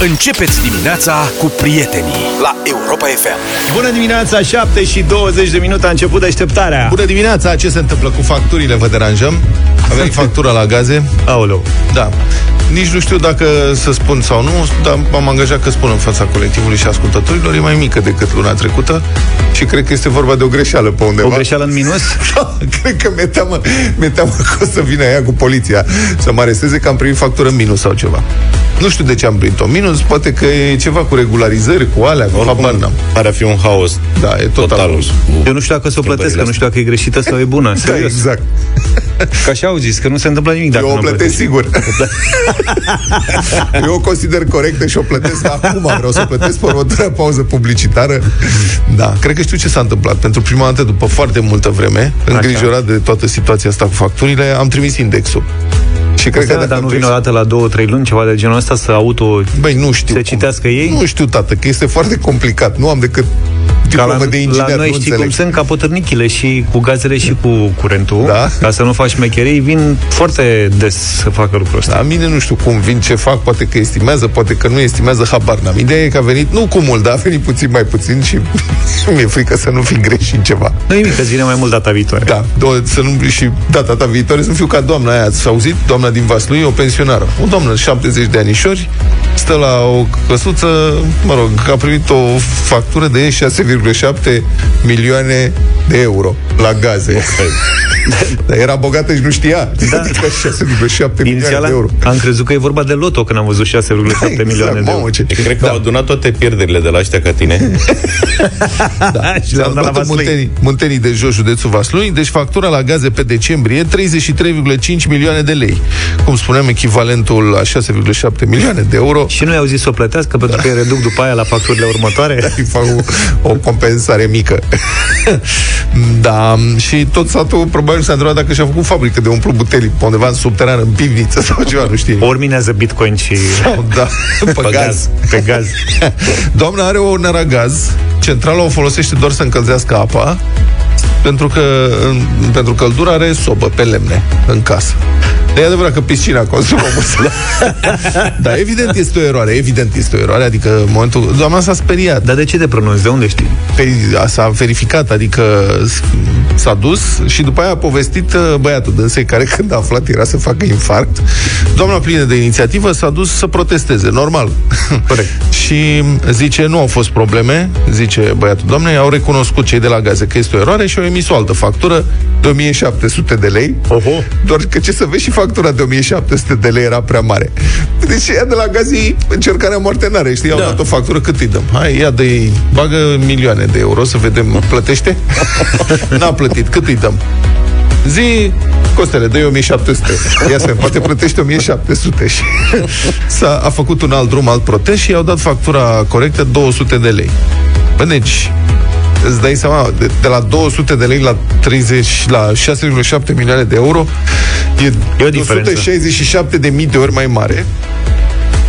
Începeți dimineața cu prietenii la Europa FM. Bună dimineața, 7 și 20 de minute a început deșteptarea. Bună dimineața, ce se întâmplă cu facturile? Vă deranjăm? Aveai factura la gaze? Aoleu. Da. Nici nu știu dacă să spun sau nu, dar m-am angajat că spun în fața colectivului și ascultătorilor, e mai mică decât luna trecută și cred că este vorba de o greșeală pe undeva. O greșeală în minus? Da, cred că mi-e teamă, mi-e teamă că o să vină ea cu poliția să mă aresteze că am primit factură în minus sau ceva. Nu știu de ce am primit-o minus, poate că e ceva cu regularizări, cu alea, cu habar n-am. Pare a fi un haos Da, e total. total. haos. Eu nu știu dacă să o plătesc, că nu știu dacă e greșită sau e bună. Da, Serios. exact. Că așa au zis, că nu se întâmplă nimic dacă Eu o nu plătesc sigur. Eu o consider corectă și o plătesc acum. Vreau să o plătesc pe următoarea pauză publicitară. Da, cred că știu ce s-a întâmplat. Pentru prima dată, după foarte multă vreme, îngrijorat de toată situația asta cu facturile, am trimis indexul. Și cred că Da, dacă dar am nu vine trimis- o dată la două, trei luni, ceva de genul ăsta, să auto... Băi, nu știu. Se cum. citească ei? Nu știu, tată, că este foarte complicat. Nu am decât Ca diplomă la, de inginer, la noi nu știi înțeleg. cum sunt, ca potârnichile și cu gazele și cu curentul. Da. Ca să nu faci mecherii, vin foarte des să facă lucrul ăsta. La mine nu știu cum vin, ce fac, poate că estimează, poate că nu estimează, habar n-am. Ideea e că a venit, nu cu mult, dar a venit puțin mai puțin și mi-e frică să nu fi greșit ceva. Nu nimic, că îți vine mai mult data viitoare. Da, două, să nu, și data ta viitoare să nu fiu ca doamna aia, ați auzit? Doamna din Vaslui, o pensionară. O doamnă, 70 de anișori, stă la o căsuță, mă rog, a primit o factură de 6,7 milioane de euro la gaze. Dar era bogată și nu știa. Da. Adică 6,7 milioane Inițial de euro. am crezut că e vorba de loto când am văzut 6,7 milioane de euro. Exact, mamă, ce... Eu cred că da. au adunat toate pierderile de la ăștia ca tine. Da, și Le-am le-am dat la luat în Vaslui. Muntenii, Muntenii de jos, județul Vaslui, deci factura la gaze pe decembrie 33,5 milioane de lei. Cum spuneam, echivalentul la 6,7 milioane de euro. Și nu i-au zis să o plătească pentru că îi reduc după aia la facturile următoare? Îi fac o, o compensare mică. da, și tot satul probabil s-a întrebat dacă și-a făcut fabrică de umplu butelii pe undeva în subteran, în pivniță sau ceva, nu știu. Ori minează bitcoin și Da, pe, pe gaz. Pe gaz. Doamna are o naragaz, centrala o folosește doar să încălzească apa, pentru că în, pentru căldură are sobă pe lemne în casă. E adevărat că piscina consumă mult. Dar evident este o eroare, evident este o eroare, adică în momentul... Doamna s-a speriat. Dar de ce te pronunți? De unde știi? Păi, a- s-a verificat, adică s- s-a dus și după aia a povestit uh, băiatul dânsei care când a aflat era să facă infarct. Doamna plină de inițiativă s-a dus să protesteze, normal. Corect. și zice, nu au fost probleme, zice băiatul doamnei, au recunoscut cei de la gaze că este o eroare și au emis o altă factură de 1700 de lei. Oho. Doar că ce să vezi și factura de 1700 de lei era prea mare. Deci ea de la gazi încercarea moarte n-are, știi? Au Da. dat o factură, cât îi dăm? Hai, ia de bagă milioane de euro să vedem, plătește? N-a plătit, cât îi dăm? Zi, Costele, dă 1700. Ia să vedem, poate plătește 1700 și s-a a făcut un alt drum, alt protest și i-au dat factura corectă 200 de lei. Bă, deci, îți dai seama, de, de la 200 de lei la 30, la 6,7 milioane de euro, e, E o diferență. 167 de mii de ori mai mare.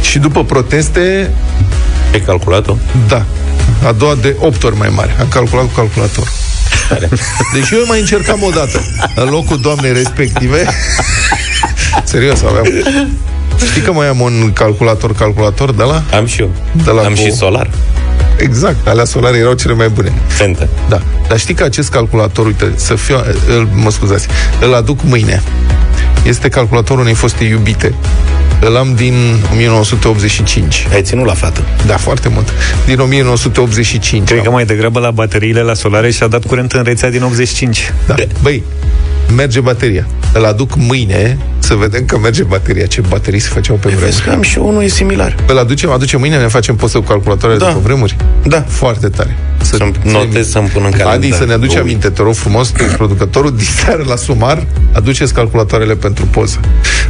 Și după proteste, Ai calculat-o? da, a doua de 8 ori mai mare. Am calculat cu calculator. Deci eu mai încercam o dată În locul doamnei respective Serios, aveam Știi că mai am un calculator, calculator de la? Am și eu. De la Am cu- și solar. Exact, alea solare erau cele mai bune Fentă. Da, dar știi că acest calculator, uite, să fiu, îl, mă scuzați, îl aduc mâine. Este calculatorul unei foste iubite. Îl am din 1985. Ai ținut la fată. Da, foarte mult. Din 1985. Cred că mai degrabă la bateriile la solare și-a dat curent în rețea din 85. Da. Băi, merge bateria. Îl aduc mâine să vedem că merge bateria. Ce baterii se făceau pe Vezi vremuri. că am și unul e similar. Îl aducem, aduce mâine, ne facem poză cu calculatoarele Da. de pe vremuri? Da. Foarte tare. Să-mi notez să-mi pun în calendar. Adi, să ne aduci Ui. aminte, te rog frumos, tu, producătorul, diseară la sumar, aduceți calculatoarele pentru poză.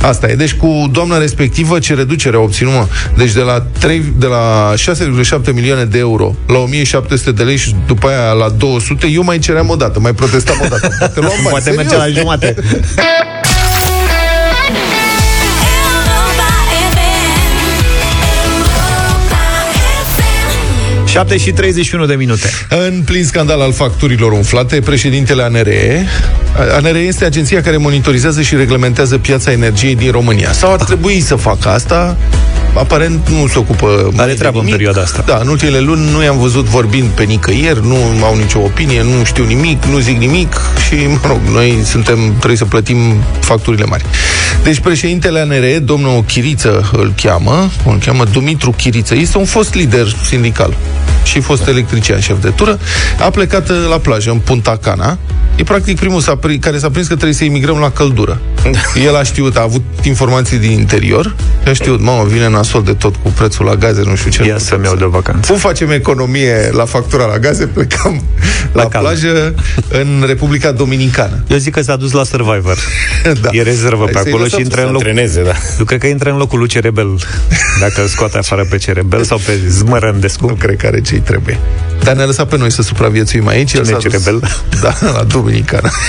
Asta e. Deci cu doamna respectivă, ce reducere a obținut, mă? Deci de la, 3, de la 6,7 milioane de euro la 1700 de lei și după aia la 200, eu mai ceream o dată, mai protestam o dată. Poate luam bani, Poate merge serios. la jumate. 7 și 31 de minute. În plin scandal al facturilor umflate, președintele ANRE, ANRE este agenția care monitorizează și reglementează piața energiei din România. Sau ar trebui să facă asta, aparent nu se ocupă mai Are de treabă în nimic. perioada asta. Da, în ultimele luni nu i-am văzut vorbind pe nicăieri, nu au nicio opinie, nu știu nimic, nu zic nimic și, mă rog, noi suntem, trebuie să plătim facturile mari. Deci președintele ANR, domnul Chiriță îl cheamă, îl cheamă Dumitru Chiriță, este un fost lider sindical și fost electrician șef de tură, a plecat uh, la plajă în Punta Cana, E practic primul s-a pri- care s-a prins că trebuie să imigrăm la căldură. El a știut, a avut informații din interior și a știut, mamă, vine nasol de tot cu prețul la gaze, nu știu ce. Ia să-mi iau de vacanță. Cum facem economie la factura la gaze? Plecăm la, cal. plajă în Republica Dominicană. Eu zic că s-a dus la Survivor. Da. E rezervă Hai pe să-i acolo lăsăm și intră să în loc. Antreneze, da. Eu cred că intră în locul lui Cerebel. Dacă îl scoate afară pe Cerebel sau pe Zmărândescu. Nu cred că are ce-i trebuie. Dar ne-a lăsat pe noi să supraviețuim aici. El Cine s-a e dus- rebel? Da, la Dominicana.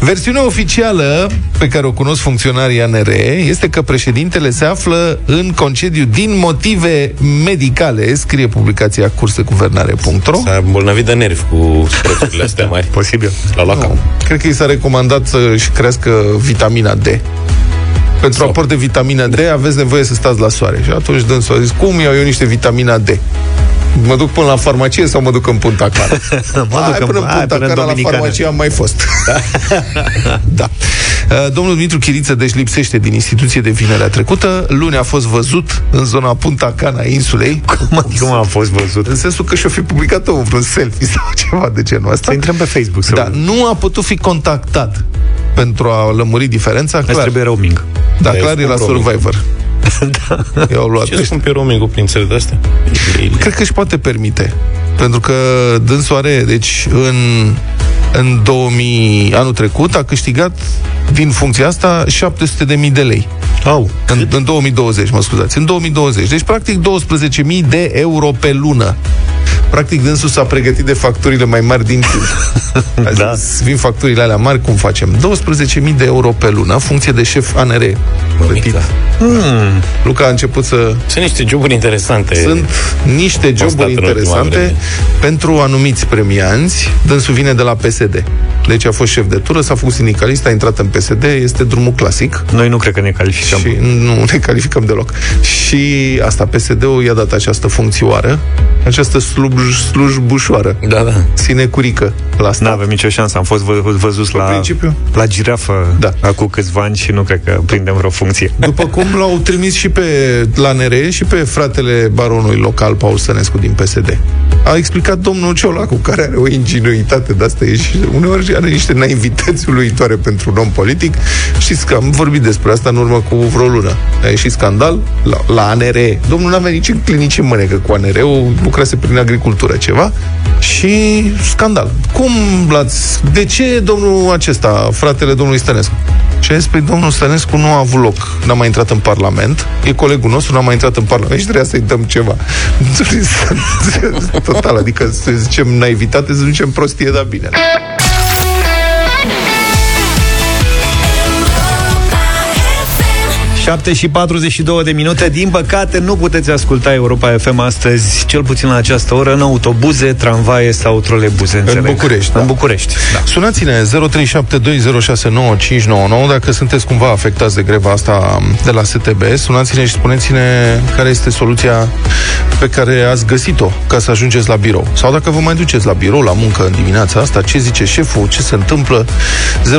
Versiunea oficială pe care o cunosc funcționarii ANR este că președintele se află în concediu din motive medicale, scrie publicația curseguvernare.ro. S-a îmbolnăvit de nervi cu prețurile astea mari. Posibil. La luat Nu, cam. cred că i s-a recomandat să-și crească vitamina D. Pentru Sau- aport de vitamina D aveți nevoie să stați la soare. Și atunci dânsul a zis, cum iau eu niște vitamina D? Mă duc până la farmacie sau mă duc în Punta Cana? Mă Hai duc în- până în hai Punta până în Cana, la Dominicană. farmacie am mai fost. da. Uh, Domnul Dumitru Chiriță, deci lipsește din instituție de vinerea trecută. Luni a fost văzut în zona Punta Cana a insulei. Cum adică m-a fost văzut? În sensul că și-o fi publicat un selfie sau ceva de genul ăsta. Să intrăm pe Facebook. Să Da, nu a putut fi contactat pentru a lămuri diferența. Îți Clar, trebuie roaming. da, Da, clar e e la scump roaming. Survivor. I-au luat Ce ăștia. scump e roaming-ul prin țări de-astea? Cred că își poate permite. Pentru că dânsul are, deci, în, în 2000, anul trecut, a câștigat din funcția asta 700.000 de lei. Au. În, în 2020, mă scuzați. În 2020. Deci, practic, 12.000 de euro pe lună. Practic, dânsul s-a pregătit de facturile mai mari din timp. A Da. zis, vin facturile alea mari, cum facem? 12.000 de euro pe lună, în funcție de șef ANR. Plătit. Mămica. Luca a început să Sunt niște joburi interesante. sunt niște Constat joburi în ultima interesante vreme. pentru anumiți premianți. Dânsul vine de la PSD. Deci a fost șef de tură, s-a făcut sindicalist, a intrat în PSD, este drumul clasic. Noi nu cred că ne calificăm. Și nu ne calificăm deloc. Și asta, PSD-ul i-a dat această funcțioară, această sluj, slujbușoară, Da, da. sinecurică la Nu stat. avem nicio șansă. Am fost vă, văzuți la, principiu. la girafă Da. acum câțiva ani și nu cred că prindem vreo funcție. După cum l-au trimis și pe la NR și pe fratele baronului local, Paul Sănescu din PSD. A explicat domnul Ciolacu, care are o ingenuitate de asta e și uneori are niște naivități uluitoare pentru un om politic. Știți că am vorbit despre asta în urmă cu vreo lună. A ieșit scandal la, la ANR. Domnul n-avea nici în clinici în mânecă cu ANR-ul, lucrase prin agricultură ceva și scandal. Cum l-ați... De ce domnul acesta, fratele domnului Stănescu? Și a zis, păi domnul Stănescu nu a avut loc, n-a mai intrat în Parlament, e colegul nostru, n-a mai intrat în Parlament și trebuia să-i dăm ceva. Total, adică să zicem naivitate, să zicem prostie, dar bine. 7 și 42 de minute. Din păcate, nu puteți asculta Europa FM astăzi, cel puțin la această oră, în autobuze, tramvaie sau trolebuze, înțeleg. București, În da. București, da. Sunați-ne 0372069599 dacă sunteți cumva afectați de greva asta de la STB. Sunați-ne și spuneți-ne care este soluția pe care ați găsit-o ca să ajungeți la birou. Sau dacă vă mai duceți la birou, la muncă în dimineața asta, ce zice șeful, ce se întâmplă. 0372069599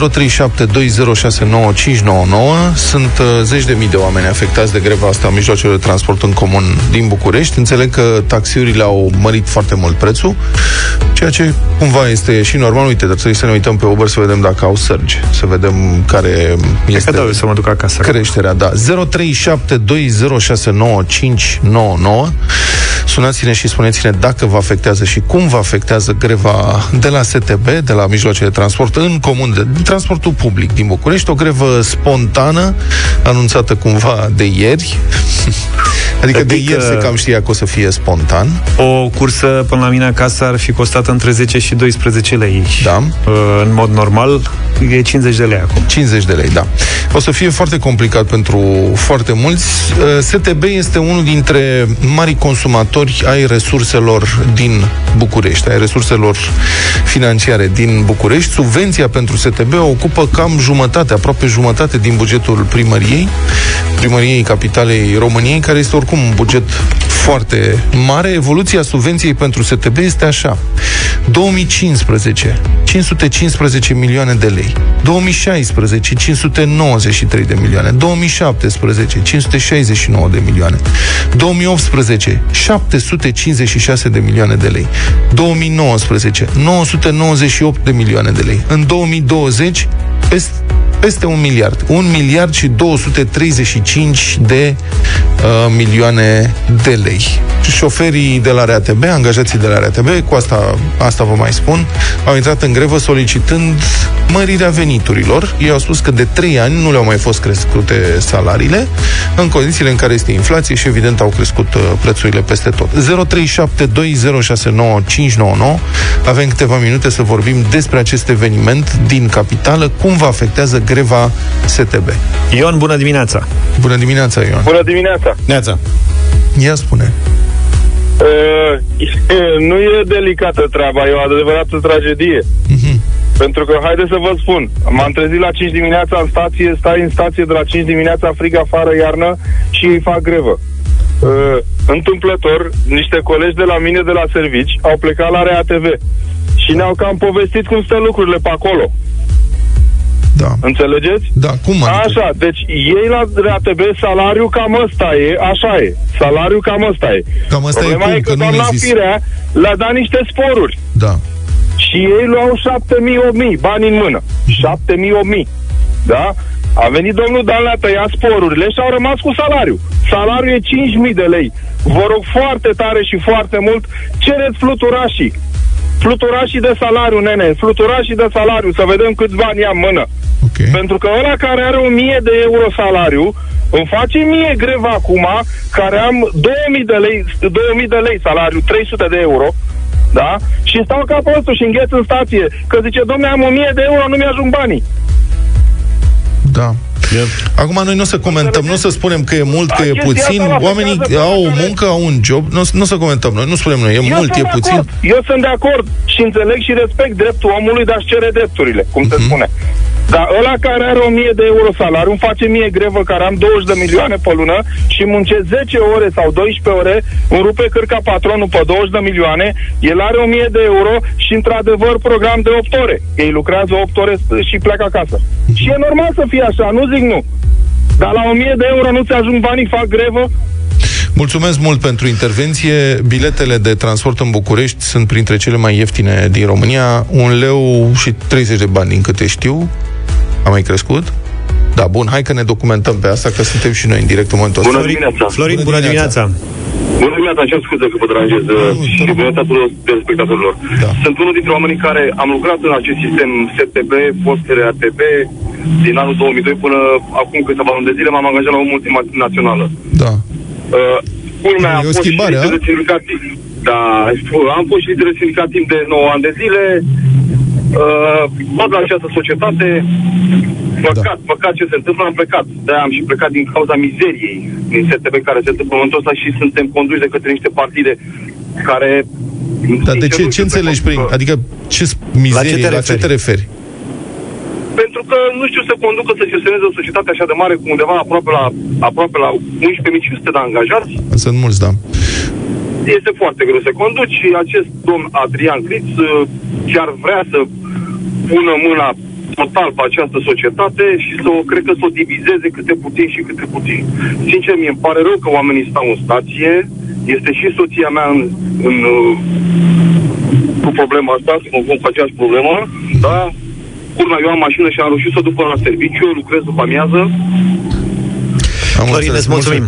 Sunt uh, zeci de mii de oameni afectați de greva asta în mijloacele de transport în comun din București. Înțeleg că taxiurile au mărit foarte mult prețul, ceea ce cumva este și normal. Uite, dar trebuie să ne uităm pe Uber să vedem dacă au surge, să vedem care Că este da, eu să mă duc acasă. creșterea, da. 0372069599 Sunați-ne și spuneți-ne dacă vă afectează și cum vă afectează greva de la STB, de la mijloacele de transport în comun, de, din transportul public din București, o grevă spontană, anunțată cumva de ieri. Adică de Adică- ieri se cam știa că o să fie spontan. O cursă până la mine acasă ar fi costat între 10 și 12 lei. Da. Uh, În mod normal, e 50 de lei acum. 50 de lei, da. O să fie foarte complicat pentru foarte mulți. Uh, STB este unul dintre mari consumatori indicatori ai resurselor din București, ai resurselor financiare din București. Subvenția pentru STB ocupă cam jumătate, aproape jumătate din bugetul primăriei, primăriei capitalei României, care este oricum un buget foarte mare. Evoluția subvenției pentru STB este așa. 2015, 515 milioane de lei. 2016, 593 de milioane. 2017, 569 de milioane. 2018, 756 de milioane de lei. 2019, 998 de milioane de lei. În 2020, peste peste un miliard. Un miliard și 235 de uh, milioane de lei. Șoferii de la RATB, angajații de la RATB, cu asta, asta vă mai spun, au intrat în grevă solicitând mărirea veniturilor. Ei au spus că de 3 ani nu le-au mai fost crescute salariile, în condițiile în care este inflație și evident au crescut uh, prețurile peste tot. 0372069599 Avem câteva minute să vorbim despre acest eveniment din capitală, cum vă afectează greva STB. Ion, bună dimineața! Bună dimineața, Ion. Bună dimineața! Neața. Ia spune. Uh, nu e delicată treaba, e o adevărată tragedie. Mhm. Pentru că, haideți să vă spun, m-am trezit la 5 dimineața în stație, stai în stație de la 5 dimineața, frig afară, iarnă și îi fac grevă. Uh, întâmplător, niște colegi de la mine de la servici au plecat la ReaTV și ne-au cam povestit cum stă lucrurile pe acolo. Da. Înțelegeți? Da, cum adică? Așa, deci ei la RATB salariul cam ăsta e, așa e. Salariul cam ăsta e. Cam ăsta e Problema cum? e că Că nu doamna le-ai zis. Firea le-a dat niște sporuri. Da. Și ei luau 7.000-8.000 bani în mână. 7.000-8.000. Da? A venit domnul Dan le-a tăiat sporurile și au rămas cu salariu. Salariul e 5.000 de lei. Vă rog foarte tare și foarte mult, cereți fluturașii. Fluturașii de salariu, nene, fluturașii de salariu, să vedem câți bani ia în mână. Ok. Pentru că ăla care are 1000 de euro salariu, îmi face mie greva acum, care am 2000 de lei, 2000 de lei salariu, 300 de euro, da? Și stau ca prostul și îngheț în stație, că zice, domne, am 1000 de euro, nu mi-ajung banii. Da. Acum noi nu o să comentăm, nu o să spunem că e mult, că Da, e chestia puțin. asta la Oamenii afectează au o fiecare- muncă, au un job. Nu, o- nu o să comentăm noi, nu spunem noi, e Eu mult, sunt e de puțin. Acord. Eu sunt de acord și înțeleg și respect dreptul omului de a-și cere drepturile, cum Mhm. se spune. Dar ăla care are 1000 de euro salariu îmi face mie grevă care am 20 de milioane pe lună și muncesc 10 ore sau 12 ore, îmi rupe cârca patronul pe 20 de milioane, el are 1000 de euro și într-adevăr program de 8 ore. Ei lucrează 8 ore și pleacă acasă. Și e normal să fie așa, nu zic nu. Dar la 1000 de euro nu ți ajung banii, fac grevă, Mulțumesc mult pentru intervenție. Biletele de transport în București sunt printre cele mai ieftine din România. Un leu și 30 de bani, din câte știu. A mai crescut? Da, bun, hai că ne documentăm pe asta, că suntem și noi în direct în momentul ăsta. Bună dimineața. Florin, bună dimineața! Bună dimineața, cer scuze că vă deranjez uh, Nu, și te rog. bună dimineața tuturor telespectatorilor. Da. Sunt unul dintre oamenii care am lucrat în acest sistem STB, fost RATB, din anul 2002 până acum câteva luni de zile m-am angajat la o multinațională. Da. Uh, culmea E a o fost schimbare, și a? lider de sindicat. Da, am fost și lider de sindicat timp de 9 ani de zile. Uh, văd la această societate Păcat, da. păcat ce se întâmplă, am plecat. de am și plecat din cauza mizeriei din STB care se întâmplă în momentul ăsta și suntem conduși de către niște partide care... Dar de sincer, ce, nu ce știu înțelegi pe- prin... Adică ce s- mizerie, te la ce referi? te referi? Pentru că nu știu să conducă să gestioneze o societate așa de mare cu undeva aproape la, aproape la 11.500 de angajați. Sunt mulți, da. Este foarte greu să conduci și acest domn Adrian Criț uh, chiar vrea să pună mâna total pe această societate și să o, cred că să o divizeze câte puțin și câte puțin. Sincer, mi îmi pare rău că oamenii stau în stație, este și soția mea în, în, uh, cu problema asta, se confrunt cu aceeași problemă, da? Urna, eu am mașină și am reușit să o duc până la serviciu, eu lucrez după amiază, Am Florin, înțeles. îți mulțumim.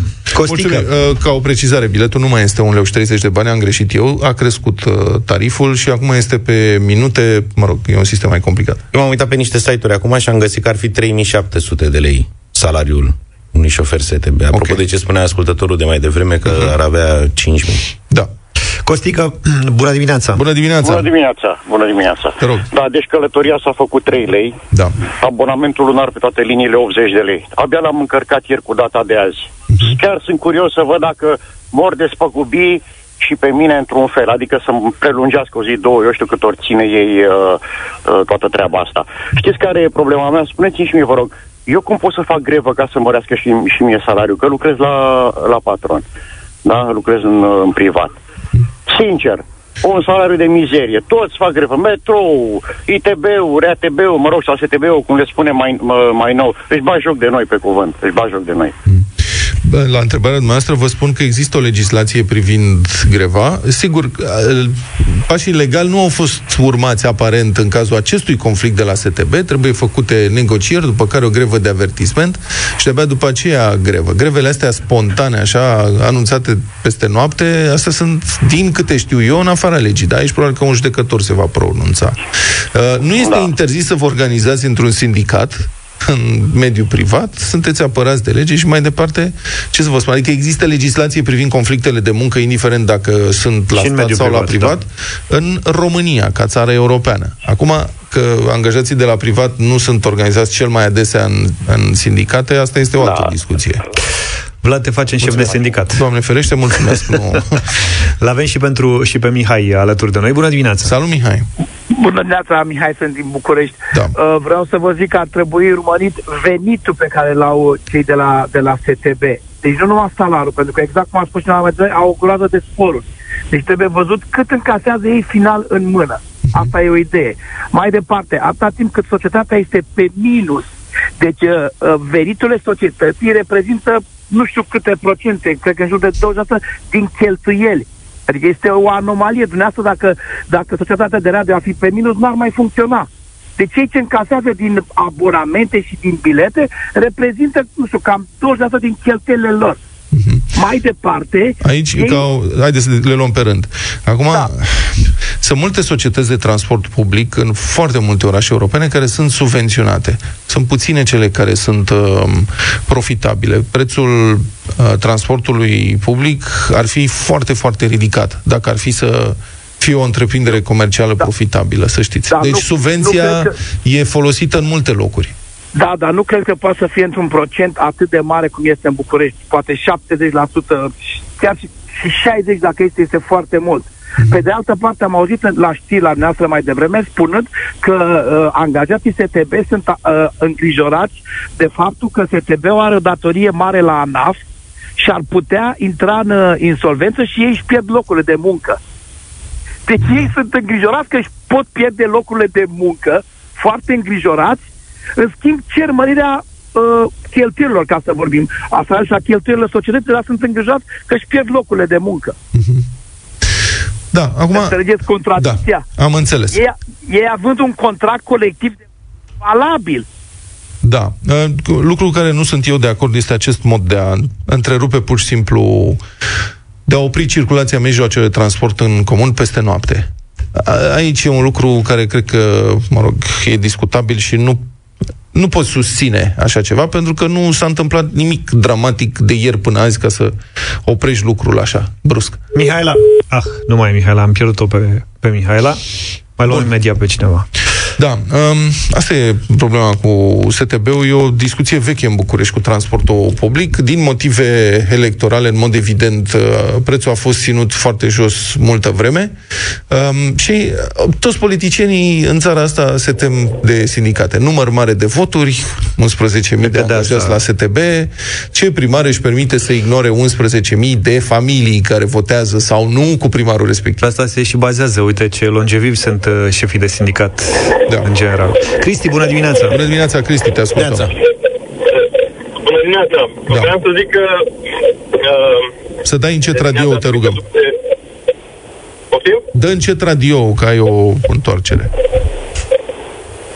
Costică. Mulțumim. Uh, Ca o precizare, biletul nu mai este 1 leu și 30 de bani, am greșit eu, a crescut uh, tariful și acum este pe minute, mă rog, e un sistem mai complicat. Eu m-am uitat pe niște site-uri acum și am găsit că ar fi 3700 de lei salariul unui șofer STB. Apropo Ok. de ce spunea ascultătorul de mai devreme că ar avea 5000. Da. Costică, bună dimineața! Bună dimineața! Bună dimineața, bună dimineața. Te rog. Da, deci călătoria s-a făcut 3 lei, Da. abonamentul lunar pe toate liniile 80 de lei. Abia l-am încărcat ieri cu data de azi. Mhm. Chiar sunt curios să văd dacă mor de spăgubii și pe mine într-un fel, adică să-mi prelungească o zi, două, eu știu cât ori ține ei uh, uh, toată treaba asta. Știți care e problema mea? Spuneți-mi și mie, vă rog, eu cum pot să fac grevă ca să mărească și, și mie salariul? Că lucrez la, la patron, da? Lucrez în, uh, în privat. Sincer, un salariu de mizerie. Toți fac grevă. Metrou, ITB-ul, RATB-ul, mă rog, sau STB-ul, cum le spune mai, mă- mai nou. Își bagi joc de noi pe cuvânt. Își bagi joc de noi. Bă, La întrebarea dumneavoastră vă spun că există o legislație privind greva. Sigur, eh, pașii legali nu au fost urmați aparent în cazul acestui conflict de la STB. Trebuie făcute negocieri, după care o grevă de avertisment și de-abia după aceea grevă. Grevele astea spontane, așa, anunțate peste noapte, astea sunt, din câte știu eu, în afara legii. Da? Aici probabil că un judecător se va pronunța. Uh, Nu este Da. interzis să vă organizați într-un sindicat, în mediul privat, sunteți apărați de lege și mai departe, ce să vă spun, adică există legislație privind conflictele de muncă, indiferent dacă sunt la Și în stat mediul sau la privat, privat, în România, ca țară europeană. Acum, că angajații de la privat nu sunt organizați cel mai adesea în, în sindicate, asta este o altă Da. discuție. Vlad, te facem șef de sindicat. Doamne ferește, mulțumesc. Nu. L-avem și, pentru, și pe Mihai alături de noi. Bună dimineața! Salut, Mihai. Bună dimineața, Mihai, sunt din București. Da. Uh, vreau să vă zic că ar trebui urmărit venitul pe care l-au cei de la, de la STB. Deci nu numai salariul, pentru că exact cum am spus și la mai au o groază de sporuri. Deci trebuie văzut cât încasează ei final în mână. Asta e o idee. Mai departe, atâta timp cât societatea este pe minus, deci uh, uh, veniturile societății reprezintă nu știu câte procente, cred că în jur de 20% din cheltuieli. Adică este o anomalie. Dumneavoastră, dacă, dacă societatea de radio ar fi pe minus, n-ar mai funcționa. Deci cei ce încasează din abonamente și din bilete reprezintă, nu știu, cam 20% din cheltuielile lor. Mai departe... Aici, ei- ca o, haideți să le luăm pe rând. Acum, da. Da. sunt multe societăți de transport public în foarte multe orașe europene care sunt subvenționate. Sunt puține cele care sunt uh, profitabile. Prețul uh, transportului public ar fi foarte, foarte ridicat dacă ar fi să fie o întreprindere comercială da. profitabilă, să știți. Da, deci nu- subvenția nu cred e folosită în multe locuri. Da, dar nu cred că poate să fie într-un procent atât de mare cum este în București. Poate 70%, chiar și și 60% dacă este, este foarte mult. Pe de altă parte, am auzit la știri la noastră mai devreme spunând că uh, angajații STB sunt uh, îngrijorați de faptul că STB-ul are o datorie mare la ANAF și ar putea intra în uh, insolvență și ei își pierd locurile de muncă. Deci ei sunt îngrijorați că își pot pierde locurile de muncă, foarte îngrijorați, în schimb cer mărirea uh, cheltuielilor, ca să vorbim. Asta și a cheltuielilor societății, dar sunt îngrijorați că își pierd locurile de muncă. Da, acum... Înțelegeți contradicția? Da, am înțeles. Ei, ei având un contract colectiv valabil, Da. Uh, Lucrul cu care nu sunt eu de acord este acest mod de a întrerupe pur și simplu de a opri circulația mijloacelor de transport în comun peste noapte. A- Aici e un lucru care cred că, mă rog, e discutabil și nu nu pot susține așa ceva, pentru că nu s-a întâmplat nimic dramatic de ieri până azi ca să oprești lucrul așa, brusc. Mihaela. Ah, nu mai e Mihaela, am pierdut-o pe, pe Mihaela. Mai luăm imediat pe cineva. Da, um, asta e problema cu STB-ul. E o discuție veche în București cu transportul public. Din motive electorale, în mod evident, uh, prețul a fost ținut foarte jos multă vreme. Um, și uh, toți politicienii în țara asta se tem de sindicate. Număr mare de voturi, 11.000 de de angajați asta. la STB. Ce primar își permite să ignore 11.000 de familii care votează sau nu cu primarul respectiv? Pe asta se și bazează. Uite ce longevivi sunt uh, șefii de sindicat Da. în general. Cristi, bună dimineața! Bună dimineața, Cristi, te ascultăm. Neața. Bună dimineața! Da. Vreau să zic că... Uh, Să dai încet radio, te rugăm. Poftim? Dă încet radio, că ai o întoarcere.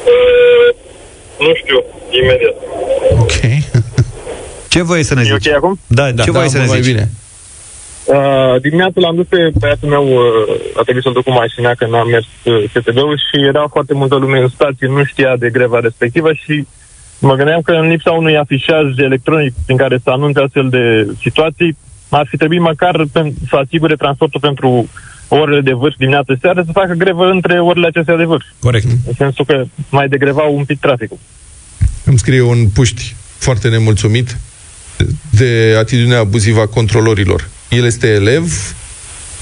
Uh, nu știu, imediat. Ok. Ce voie să ne E zici? ok acum? Da, ce voie să ne mai zici? bine. Uh, dimineața l-am dus pe băiatul meu, uh, a trebuit să-l duc cu mașina că n-am mers uh, STB-ul și era foarte multă lume în stație, nu știa de greva respectivă și mă gândeam că în lipsa unui afișaj electronic prin care să anunțe astfel de situații, ar fi trebuit măcar pen- să asigure transportul pentru orele de vârf dimineață seară să facă grevă între orele acestea de vârf. Corect. În sensul că mai degrevau un pic traficul. Îmi scrie un puști foarte nemulțumit de atitudinea abuzivă a controlorilor. El este elev,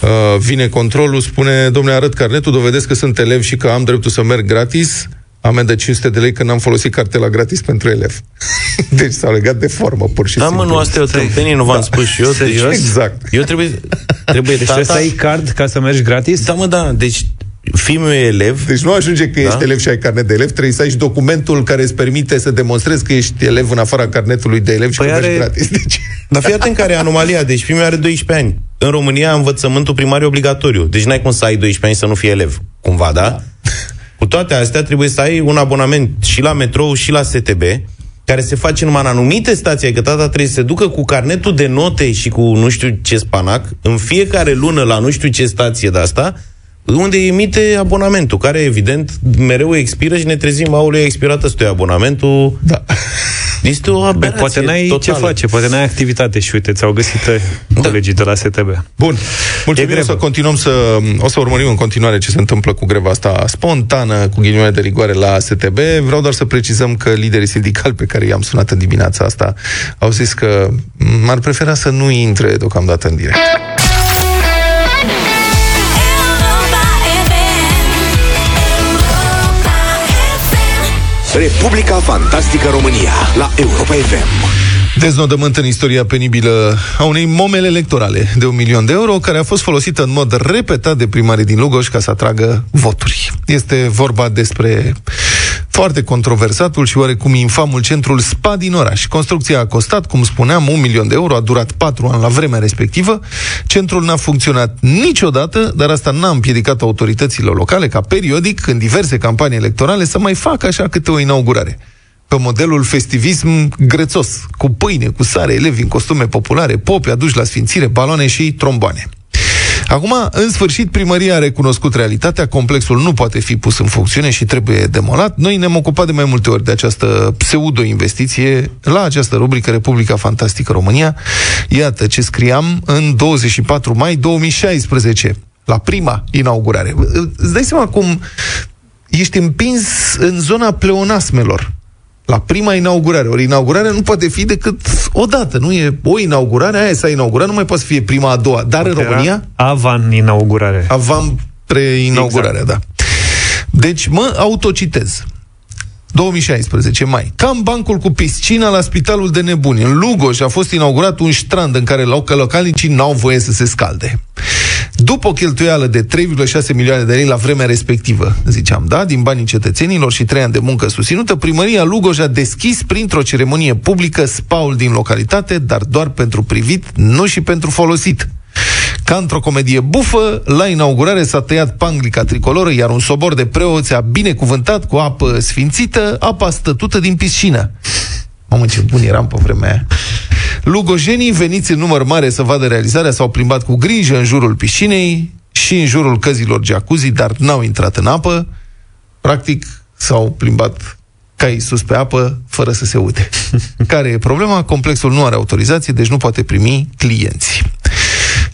Uh, vine controlul, spune, domnule, arăt carnetul, dovedesc că sunt elev și că am dreptul să merg gratis, amendă 500 de lei că n-am folosit cartela gratis pentru elev. deci s-au legat de formă, pur și Da, simplu. mă, nu, asta e o tâmpenie, nu v-am spus și eu. Serios? Deci, Exact. eu trebuie, trebuie Deci trebuie tata... să ai card ca să mergi gratis? Da, mă, da, deci fiul meu e elev, Deci nu ajunge că Da? ești elev și ai carnet de elev, trebuie să ai și documentul care îți permite să demonstrezi că ești elev în afara carnetului de elev și Păi că mergi are- gratis. Deci... Dar fii atent care e anomalia. Deci fiul meu are 12 ani. În România învățământul primar e obligatoriu. Deci n-ai cum să ai 12 ani să nu fii elev. Cumva, da? Cu toate astea trebuie să ai un abonament și la metrou și la STB care se face numai în anumite stații, adică tata trebuie să se ducă cu carnetul de note și cu nu știu ce spanac în fiecare lună la nu știu ce stație de asta, unde emite abonamentul, care evident mereu expiră și ne trezim, aule, a expirat ăstuia abonamentul. Da. Este o Bă, aberație poate n-ai totală. ce face, poate n-ai activitate și uite, ți-au găsit da. colegii de la STB. Bun. Mulțumim, grevă. o să continuăm să... O să urmărim în continuare ce se întâmplă cu greva asta spontană, cu ghinioane de rigoare la STB. Vreau doar să precizăm că liderii sindicali pe care i-am sunat în dimineața asta au zis că m-ar prefera să nu intre deocamdată în direct. Republica Fantastică România la Europa FM. Deznodământ în istoria penibilă a unei momele electorale de un milion de euro, care a fost folosită în mod repetat de primarii din Lugoș ca să atragă voturi. Este vorba despre foarte controversatul și oarecum infamul centrul SPA din oraș. Construcția a costat, cum spuneam, un milion de euro, a durat patru ani la vremea respectivă. Centrul n-a funcționat niciodată, dar asta n-a împiedicat autoritățile locale ca periodic, în diverse campanii electorale, să mai facă așa câte o inaugurare pe modelul festivism grețos, cu pâine, cu sare, elevi în costume populare, popi aduși la sfințire, baloane și tromboane. Acum, în sfârșit, primăria a recunoscut realitatea, complexul nu poate fi pus în funcțiune și trebuie demolat. Noi ne-am ocupat de mai multe ori de această pseudo-investiție la această rubrică Republica Fantastică România. Iată ce scriam în 24 mai 2016, la prima inaugurare. Îți dai seama cum ești împins în zona pleonasmelor la prima inaugurare. Ori inaugurarea nu poate fi decât o dată. Nu e o inaugurare, aia s-a inaugurat, nu mai poate să fie prima, a doua. Dar în România, Avan inaugurare. avam preinaugurarea, exact. da. Deci mă autocitez. 2016, mai. Cam bancul cu piscina la Spitalul de Nebuni. În Lugoj a fost inaugurat un strand în care loc- localnicii n-au voie să se scalde. După o cheltuială de 3,6 milioane de lei la vremea respectivă, ziceam, da, din banii cetățenilor și trei ani de muncă susținută, primăria Lugoj a deschis printr-o ceremonie publică spaul din localitate, dar doar pentru privit, nu și pentru folosit. Ca într-o comedie bufă, la inaugurare s-a tăiat panglica tricoloră, iar un sobor de preoți a binecuvântat cu apă sfințită apa stătută din piscină. Mamă, ce bun eram pe vremea aia. Lugojenii veniți în număr mare să vadă realizarea s-au plimbat cu grijă în jurul piscinei și în jurul căzilor jacuzzi, dar n-au intrat în apă. Practic, s-au plimbat cai sus pe apă, fără să se uite. Care e problema? Complexul nu are autorizație, deci nu poate primi clienți.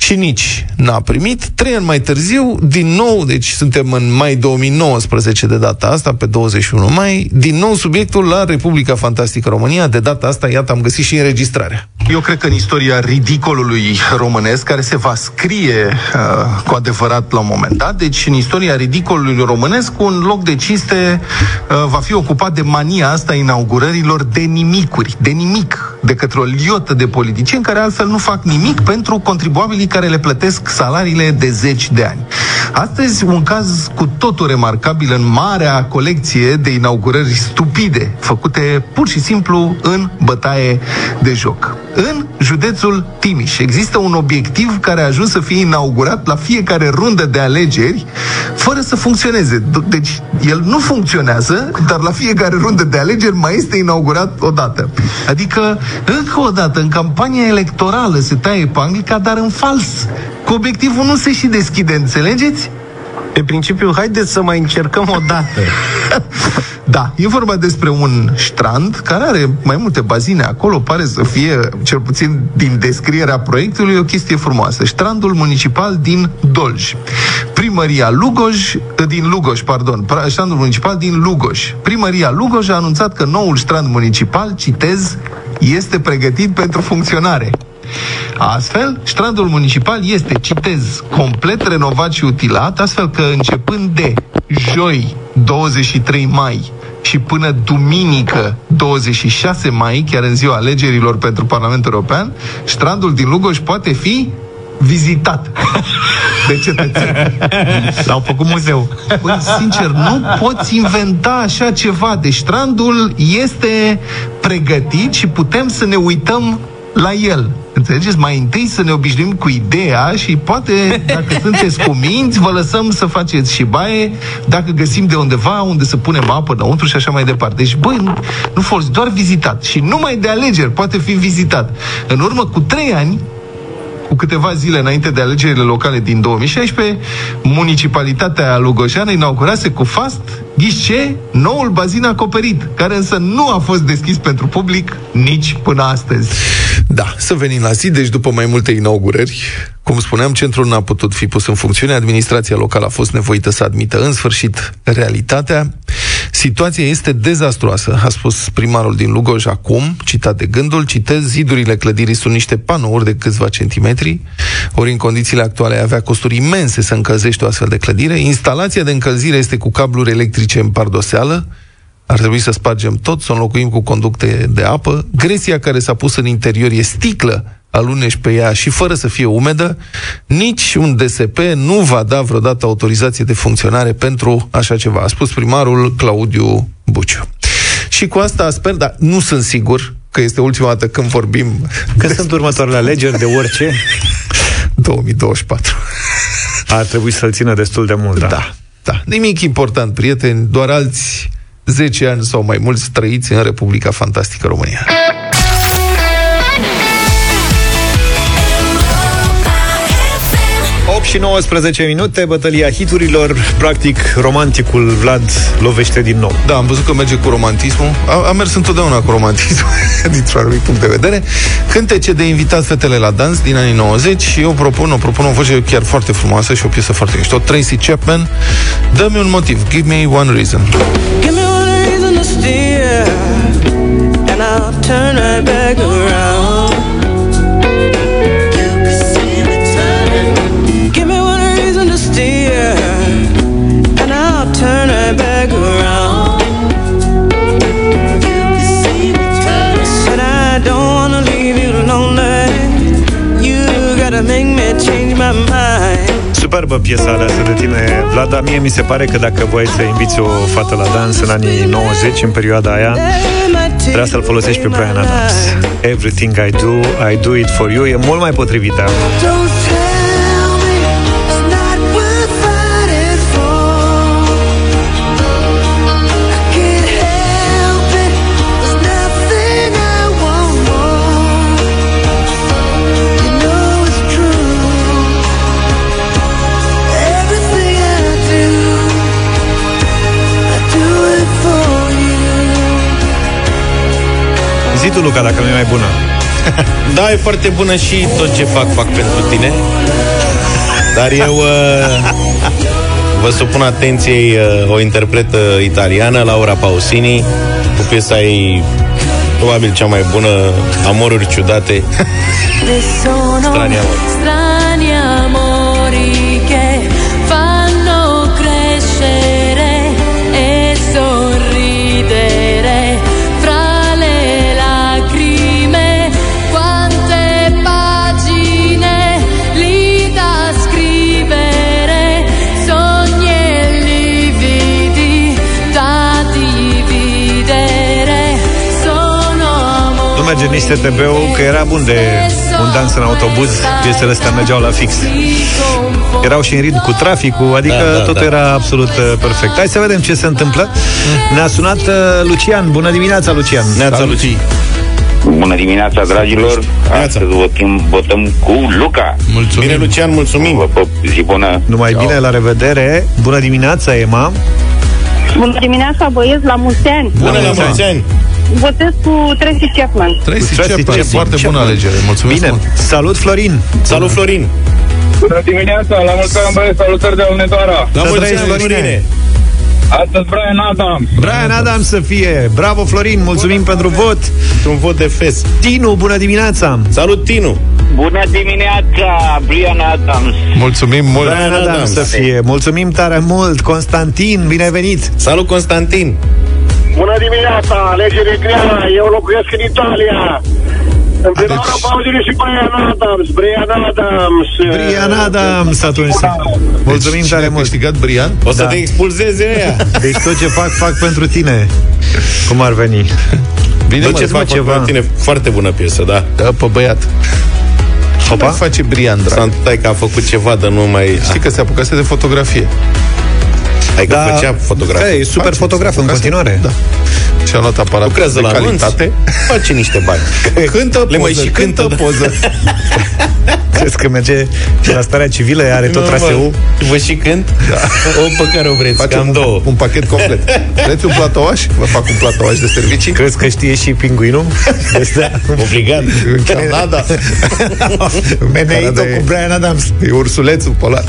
Și nici n-a primit. Trei ani mai târziu, din nou, deci suntem în mai 2019 de data asta, pe 21 mai, din nou subiectul la Republica Fantastică România. De data asta, iată, am găsit și înregistrarea. Eu cred că în istoria ridicolului românesc, care se va scrie uh, cu adevărat la un moment dat, deci în istoria ridicolului românesc, un loc de cinste uh, va fi ocupat de mania asta a inaugurărilor de nimicuri, de nimic, de către o liotă de politicieni care altfel nu fac nimic pentru contribuabilii care le plătesc salariile de zeci de ani. Astăzi, un caz cu totul remarcabil în marea colecție de inaugurări stupide, făcute pur și simplu în bătaie de joc. În județul Timiș există un obiectiv care a ajuns să fie inaugurat la fiecare rundă de alegeri fără să funcționeze. D- Deci el nu funcționează, dar la fiecare rundă de alegeri mai este inaugurat odată. Adică, încă o dată, în campania electorală se taie panglica, dar în fals. Cu obiectivul nu se și deschide, înțelegeți? Pe principiu, haideți să mai încercăm o dată. Da, e vorba despre un strand care are mai multe bazine acolo, pare să fie, cel puțin din descrierea proiectului, o chestie frumoasă. Strandul municipal din Dolj. Primăria Lugoj, din Lugoj, pardon, pra- strandul municipal din Lugoj. Primăria Lugoj a anunțat că noul strand municipal, citez, este pregătit pentru funcționare. Astfel, strandul municipal este, citez, complet renovat și utilat, astfel că începând de joi 23 mai și până duminică 26 mai, chiar în ziua alegerilor pentru Parlamentul European, strandul din Lugoj poate fi vizitat de cetățeni. L-au făcut muzeu. Păi, sincer, nu poți inventa așa ceva. Deci strandul este pregătit și putem să ne uităm la el. Înțelegeți? Mai întâi să ne obișnuim cu ideea și poate, dacă sunteți cu minți, vă lăsăm să faceți și baie, dacă găsim de undeva unde să punem apă înăuntru și așa mai departe. Deci, băi, nu, nu forți, doar vizitat. Și numai de alegeri poate fi vizitat. În urmă cu trei ani, cu câteva zile înainte de alegerile locale din 2016, municipalitatea Lugojeană inaugurase cu fast, ghișe, noul bazin acoperit, care însă nu a fost deschis pentru public nici până astăzi. Da, să venim la zi, deci după mai multe inaugurări, cum spuneam, centrul n-a putut fi pus în funcțiune, administrația locală a fost nevoită să admită în sfârșit realitatea. Situația este dezastruoasă, a spus primarul din Lugoj acum, citat de gândul, citez, zidurile clădirii sunt niște panouri de câțiva centimetri, ori în condițiile actuale ai avea costuri imense să încălzești o astfel de clădire. Instalația de încălzire este cu cabluri electrice în pardoseală, ar trebui să spargem tot, să o înlocuim cu conducte de apă. Gresia care s-a pus în interior e sticlă, alunești pe ea și fără să fie umedă, nici un DSP nu va da vreodată autorizație de funcționare pentru așa ceva, a spus primarul Claudiu Buciu. Și cu asta sper, dar nu sunt sigur că este ultima dată când vorbim Când sunt următoarele alegeri de orice, 2024. ar trebui să-l țină destul de mult, da. Da, da. Nimic important, prieteni, doar alți 10 ani sau mai mulți trăiți în Republica Fantastică România. 8 și 19 minute, bătălia hiturilor, practic romanticul Vlad lovește din nou. Da, am văzut că merge cu romantismul. A, a mers întotdeauna cu romantismul, dintr-un anumit punct de vedere. Cântece de invitat fetele la dans din anii 90 și eu propun, o propun o voce chiar foarte frumoasă și o piesă foarte mișto. Tracy Chapman, dă-mi un motiv, give me one reason. Me steer, and I'll turn right back around. Give me one reason to steer, and I'll turn right back around. You can see time. Said I don't wanna leave you lonely. You gotta make me change my mind. Superbă piesa aleasă de tine, Vlad, dar mie mi se pare că dacă voi să inviți o fată la dans în anii 90, în perioada aia, Trebuia să-l folosești pe Brian Adams. Everything I do, I do it for you. E mult mai potrivit, tu, Luca, dacă nu e mai bună. Da, e foarte bună și tot ce fac, fac pentru tine. Dar eu uh, vă supun atenției uh, o interpretă italiană, Laura Pausini, cu piesa ei probabil cea mai bună, Amoruri ciudate. Sono Strani amori. Merge nici TTB-ul, că era bun de un dans în autobuz, piesele astea mergeau la fix. Erau și în ritm cu traficul, adică Da, da, totul da. era absolut uh, perfect. Hai să vedem ce se întâmplă. Ne-a sunat uh, Lucian. Bună dimineața, Lucian. Neața, Salut. Luci. Bună dimineața, dragilor! Astăzi votăm, votăm cu Luca. Mulțumim. Bine, Lucian, mulțumim. Vă pup, zi bună! Numai bine, la revedere. Bună dimineața, Emma. Bună dimineața, băieți, la mulți ani. Bună la mulți mulți ani. Votez cu Tracy Chapman. Tracy Tracy Chapman, Chapman. foarte bună Chapman. alegere. Mulțumesc Bine. mult. Salut, Florin. Salut, Florin. Bună dimineața, la mulți ani, băieți, salutări de Alnedoara. La Să mulți trăiești, ani, Florine. Florine. Astăzi Brian Adams. Brian Adam să fie. Bravo, Florin. Mulțumim pentru vot. Un vot de fes. Tinu, bună dimineața. Salut, Tinu. Bună dimineața, Brian Adams. Mulțumim mult! Brian Adams să fie. Mulțumim tare mult, Constantin, bine venit! Salut, Constantin! Bună dimineața, alegere grea, eu locuiesc în Italia. În prima Deci- oară pauzile și Brian Adams, Brian Adams. Brian Adams atunci. Mulțumim Deci, tare cine a mult. câștigat Brian? O să Da. te expulzeze ea. Deci tot ce fac, fac pentru tine. Cum ar veni? Bine, Tot mă, ce Duceți-mă fac ceva. ceva. tine, foarte bună piesă, da. Da, pe băiat. Ce Opa. mai face Brian, drag? Santai că a făcut ceva de nu mai... Știi că se apucase de fotografie. Hai că Da. făcea fotografie. Da, e super Face, fotograf se în apucase. continuare. Da. Și-a luat aparat Lucrează de la anunț, calitate. face niște bani. Cântă Le mai poză, și cântă cântă, da. poză. Crezi că merge și la starea civilă, are tot Nu, traseul? mă, Vă și cânt? O pe care o vreți, Facem cam un, două. un pachet complet. Vreți un platouaș? Vă fac un platouaș de servicii? Crezi că știe și pinguinul? Este Obligat. Canada. Meneito Canada e- cu Brian Adams. E ursulețul polar.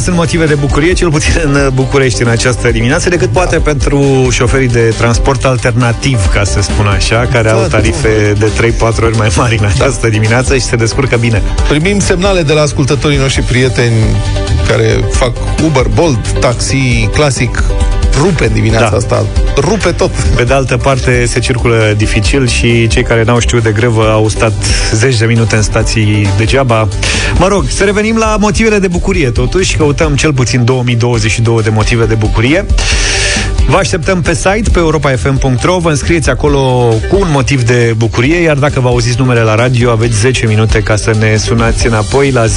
Sunt motive de bucurie, cel puțin în București în această dimineață, decât poate pentru șoferii de transport alternativ, ca să spun așa, care Da, au da, tarife de 3-4 ori mai mari în această dimineață și se descurcă bine. Primim semnale de la ascultătorii noștri prieteni care fac Uber, Bolt, taxi, clasic, rupe în dimineața Da. asta. Rupe tot. Pe de altă parte, se circulă dificil și cei care n-au știut de grevă au stat zeci de minute în stații degeaba. Mă rog, să revenim la motivele de bucurie. Totuși, căutăm cel puțin 2022 de motive de bucurie. Vă așteptăm pe site, pe europafm.ro, vă înscrieți acolo cu un motiv de bucurie, iar dacă vă auziți numele la radio, aveți 10 minute ca să ne sunați înapoi la 0372069599.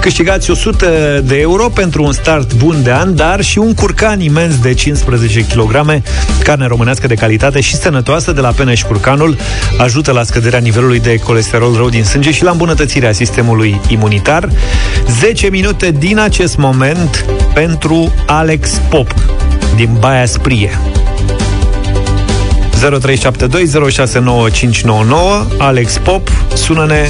Câștigați 100 de euro pentru un start bun de an, dar și un curcan imens de 15 kg, carne românească de calitate și sănătoasă de la Peneș Curcanul, ajută la scăderea nivelului de colesterol rău din sânge și la îmbunătățirea sistemului imunitar. 10 minute din acest moment pentru Alex Pop din Baia Sprie. 0372069599 Alex Pop, sună-ne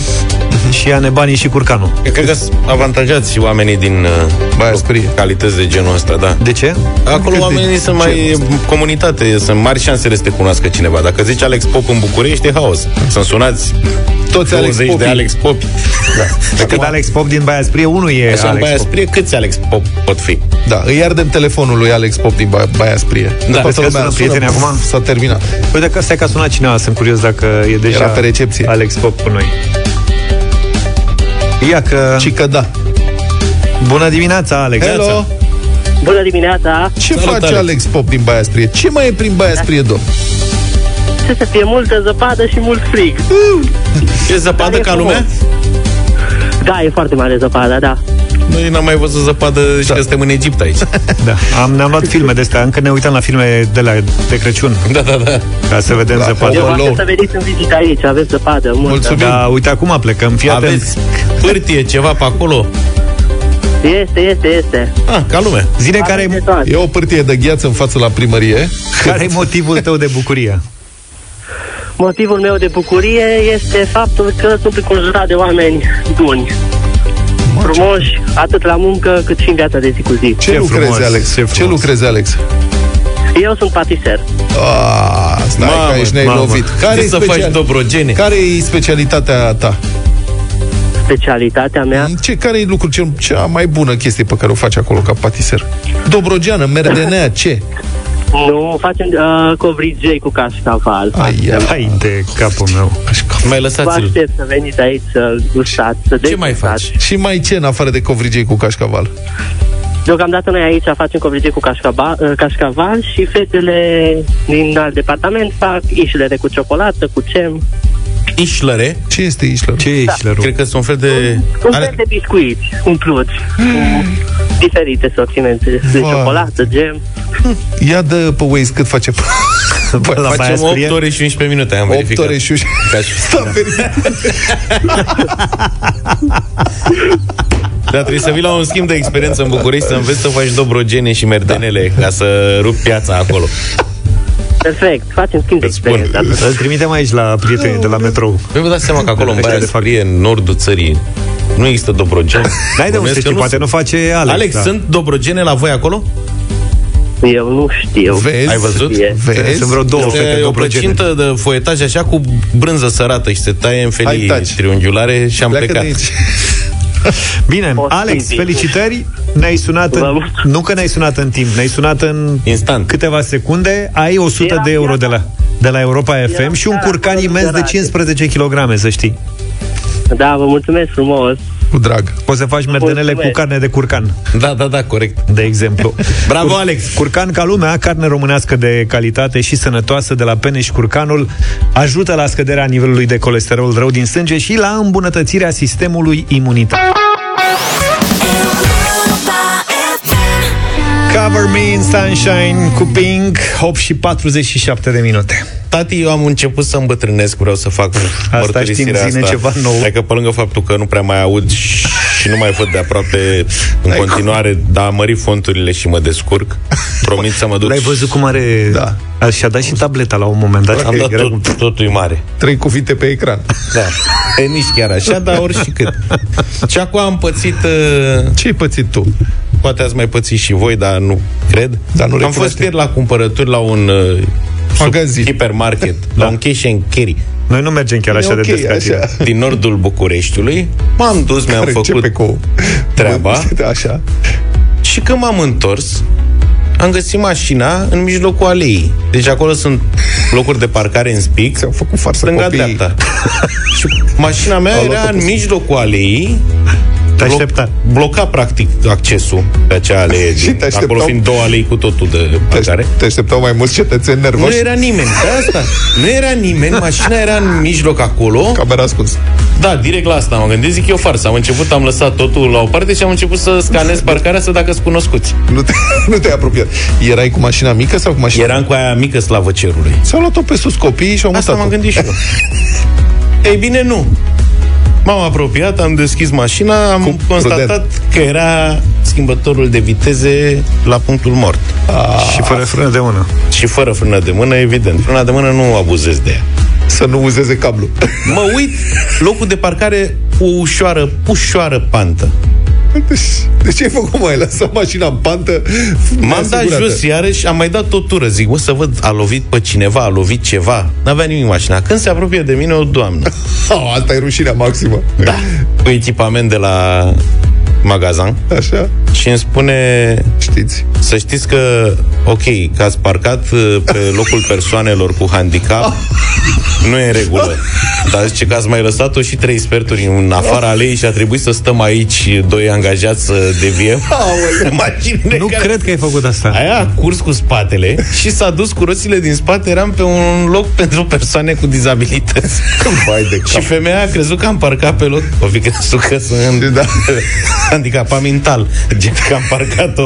și ia-ne banii și curcanul. Eu cred că sunt avantajați și oamenii din uh, Baia Sprie. calități de genul ăsta, da. De ce? Acolo Cât de oamenii sunt mai genul comunitate, sunt mari șansele să te cunoască cineva. Dacă zici Alex Pop în București, e haos. Să sunați Toți Alex 20 de Popii. Alex Pop. Da. Când Alex Pop din Baia Sprie, unul e Așa în Alex Baia Pop. Sprie, câți Alex Pop pot fi? Da, îi ardem telefonul lui Alex Pop din Ba- Baia Sprie. Da, Toată vezi că lumea sună sună, prietenii pf, acum? S-a terminat. Uite că stai că a sunat cineva, sunt curios dacă e deja Era pe recepție. Alex Pop cu noi. Ia că... Și că da. Bună dimineața, Alex! Hello! Bună dimineața! Ce Salut, face Alex. Alex Pop din Baia Sprie? Ce mai e prin Baia Sprie, domn? Ce să fie multă zăpadă și mult frig. E zăpadă Dar e ca frumos. lumea? Da, e foarte mare zăpada, da. Noi n-am mai văzut zăpadă și că suntem în Egipt aici. Da, am, ne-am luat filme de astea, încă ne uităm la filme de, la, de Crăciun, Da, da, da. ca să vedem Da, zăpadă. Eu Hello. vreau să veniți în vizită aici, aveți zăpadă multă. Mulțumim. Da, uite, acum plecăm, fii atent. Aveți pârtie, ceva pe acolo? Este, este, este. Ah, ca lumea. Zine care Aveți de e, toate. E o pârtie de gheață în față la primărie. care e motivul tău de bucurie? Motivul meu de bucurie este faptul că sunt înconjurat de oameni buni. Frumoși, atât la muncă cât și în viața de zi cu zi. Ce, Ce lucrezi, frumos, Alex? ce Ce, frumos. lucrezi, Alex? Eu sunt patiser. Ah, stai Mamă, că aici ne-ai mamă. lovit. Care Ce e să faci dobrogene? Care e specialitatea ta? Specialitatea mea, Ce, care e lucrul cel, cea mai bună chestie pe care o faci acolo ca patiser? Dobrogeană, merdenea, ce? Nu facem uh, covrigei cu cașcaval. Ai, ai, Hai de capul meu. Mai Vă lăsați-l. aștept să veniți aici să gustați, să Ce mai degustați. faci? Și mai ce în afară de covrigei cu cașcaval? Deocamdată noi aici facem covrigei cu cașcaval, uh, cașcaval și fetele din alt departament fac ișlere cu ciocolată, cu cem. Ișlăre. Ce este Ișler? Ce ești, Lăru? Cred că sunt un fel de... Un Are- fel de biscuiți umpluți cu diferite sortimente de Vai. ciocolată, gem. Ia de pe Waze cât face Bă, la Baia Facem 8 Sprie? ore și 11 minute, am 8 verificat. ore și Ca și- S-a verificat. Dar trebuie să vii la un schimb de experiență în București să înveți să faci dobrogene și merdenele ca să rup piața acolo. Perfect, facem schimb de Îți spun. experiență. Îl trimitem aici la prietenii de la metrou. Păi vă dați seama că acolo în Ăștia Baia de fapt. Sprie, în nordul țării, nu există dobrogene. N-ai de unde Bănuiesc să că știi, poate nu face Alex. Alex, da. sunt dobrogene la voi acolo? Eu nu știu. Vezi? Ai văzut? E. Vezi? Sunt vreo două Este fete o dobrogene. plăcintă de foietaj așa cu brânză sărată și se taie în Hai, felii taci. triunghiulare și am Pleacă de plecat. aici. Bine, Posibil. Alex, felicitări. Ne-ai sunat Vă în, mulțumesc. Nu că ne-ai sunat în timp, ne-ai sunat în Instant. câteva secunde. Ai 100 Era de euro de chiar- la, de la Europa FM și un chiar curcan acolo imens de sărace. 15 kg, să știi. Da, vă mulțumesc frumos. Cu drag. Poți să faci merdenele cu Mulțumesc. carne de curcan, Da, da, da, corect. de exemplu. Bravo, Alex! Curcan ca lumea, carne românească de calitate și sănătoasă de la Peneș Curcanul, ajută la scăderea nivelului de colesterol rău din sânge și la îmbunătățirea sistemului imunitar. Cover Me in Sunshine cu Pink 8 și 47 de minute Tati, eu am început să îmbătrânesc, vreau să fac știm, mărturisirea zine asta. ceva nou. Adică pe lângă faptul că nu prea mai aud și și nu mai văd de aproape în continuare, dar am mărit fonturile și mă descurc. Promit să mă duc. L-ai văzut cum are... Da. A, și-a dat și tableta la un moment dat. Am dat Era tot, cum- totul e mare. Trei cuvinte pe ecran. Da. E nici chiar așa, dar oricât. Și acum am pățit... Uh, Ce ai pățit tu? Poate ați mai pățit și voi, dar nu cred. Dar nu am recunoaște. fost ieri la cumpărături la un uh, Magazin. hipermarket, la un cash and carry Noi nu mergem chiar așa E de ok, des ca tine. așa. din nordul Bucureștiului. M-am dus, mi-am Care făcut începe cu treaba. Așa. Și când m-am întors, am găsit mașina în mijlocul aleii. Deci acolo sunt locuri de parcare în spic. Ți-au făcut farsă Stânga copiii. dreapta. și mașina mea Au era luat-o în pe- mijlocul aleii. Te blo- aștepta. bloca practic accesul pe acea alee. Și din- te așteptau- acolo fiind două alei cu totul de Te, parcare. te așteptau mai mulți cetățeni Nu nervoși? era nimeni, de asta. Nu era nimeni, mașina era în mijloc acolo. Camera ascuns. Da, direct la asta m-am gândit, zic eu farsă. Am început, am lăsat totul la o parte și am început să scanez parcarea să dacă sunt cunoscuți. Nu, te, nu te-ai apropiat. Erai cu mașina mică sau cu mașina Eram cu aia mică slavă cerului. S-au luat-o pe sus copiii și au Asta mutat m-am gândit și eu. Ei bine, nu. M-am apropiat, am deschis mașina, am Cum? constatat Prudent. că era schimbătorul de viteze la punctul mort. Și fără frână de mână. Și fără frână de mână, evident. Frâna de mână nu abuzez de ea. Să nu uzeze cablu. Mă uit, locul de parcare cu o ușoară, ușoară pantă. Deci, de ce ai făcut mai? Ai lăsat mașina în pantă? M-am dat neasigurată. jos iarăși, am mai dat o tură, zic, o să văd, a lovit pe cineva, a lovit ceva. N-avea nimic mașina. Când se apropie de mine, o doamnă. Oh, asta e rușinea maximă. Da. Cu echipament de la magazin Așa? și îmi spune Știți? să știți că, ok, că ați parcat uh, pe locul persoanelor cu handicap, nu e în regulă. Dar zice că ați mai lăsat-o și trei sferturi în afara alei și a trebuit să stăm aici doi angajați să deviem. Mașinile Nu care... cred că ai făcut asta. Aia a curs cu spatele și s-a dus cu roțile din spate, eram pe un loc pentru persoane cu dizabilități. Vai de și cap. femeia a crezut că am parcat pe loc. O fi crezut că sunt Da. handicapat mental. Gen că am parcat-o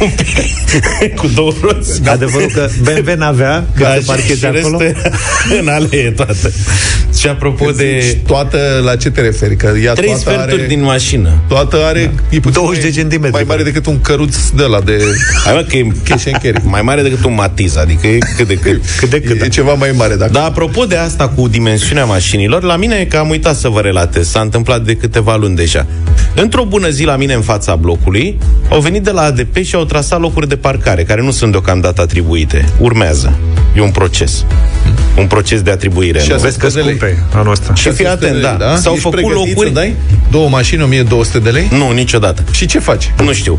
un pic cu două roți. Adevărul că BMW n-avea când Da, se și- parcheze și acolo. restul era în alee toată. Și apropo de Deci, toată, la ce te referi? Că ea trei toată sferturi are, din mașină. Toată are da. e puțin 20 de mai- centimetri. Mai mare decât un căruț de la de Hai mă, că e cash and carry. mai mare decât un matiz, adică e cât de cât. Cât de cât. da. E ceva mai mare dacă Dar apropo de asta cu dimensiunea mașinilor, la mine, că am uitat să vă relatez, s-a întâmplat de câteva luni deja. Într-o bună zi la mine în fața blocului, au venit de la ADP și au trasat locuri de parcare, care nu sunt deocamdată atribuite. Urmează. E un proces. Un proces de atribuire. Și nu? asta Vezi că de lei. scumpe anul ăsta. Și fii atent, da. S-au Ești făcut pregătit locuri... Să dai două mașini, 1200 de lei? Nu, niciodată. Și ce faci? Nu știu.